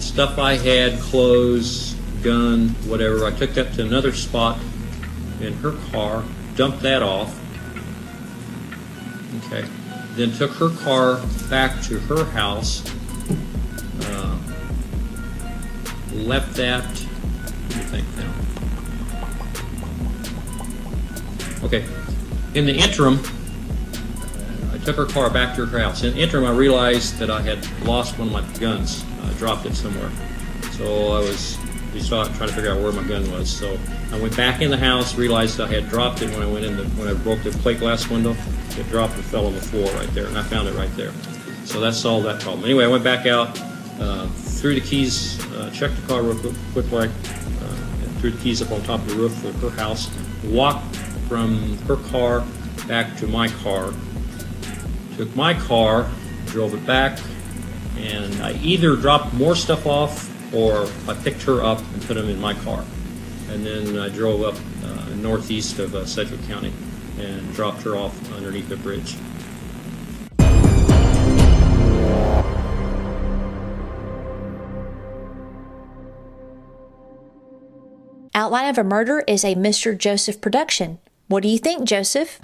the stuff I had, clothes, gun, whatever, I took that to another spot in her car, dumped that off. Okay. Then took her car back to her house. Uh, left that. Think now. Okay. In the interim, I took her car back to her house. In the interim, I realized that I had lost one of my guns. Dropped it somewhere. So I was we saw it, trying to figure out where my gun was. So I went back in the house, realized I had dropped it when I went in the, when I broke the plate glass window. It dropped and fell on the floor right there, and I found it right there. So that solved that problem. Anyway, I went back out, uh, threw the keys, uh, checked the car real quick, quick like, uh, and threw the keys up on top of the roof of her house, walked from her car back to my car, took my car, drove it back, and I either dropped more stuff off or I picked her up and put them in my car. and then I drove up uh, northeast of uh, Sedgwick County and dropped her off underneath the bridge. Outline of a Murder is a Mr. Joseph production. What do you think, Joseph?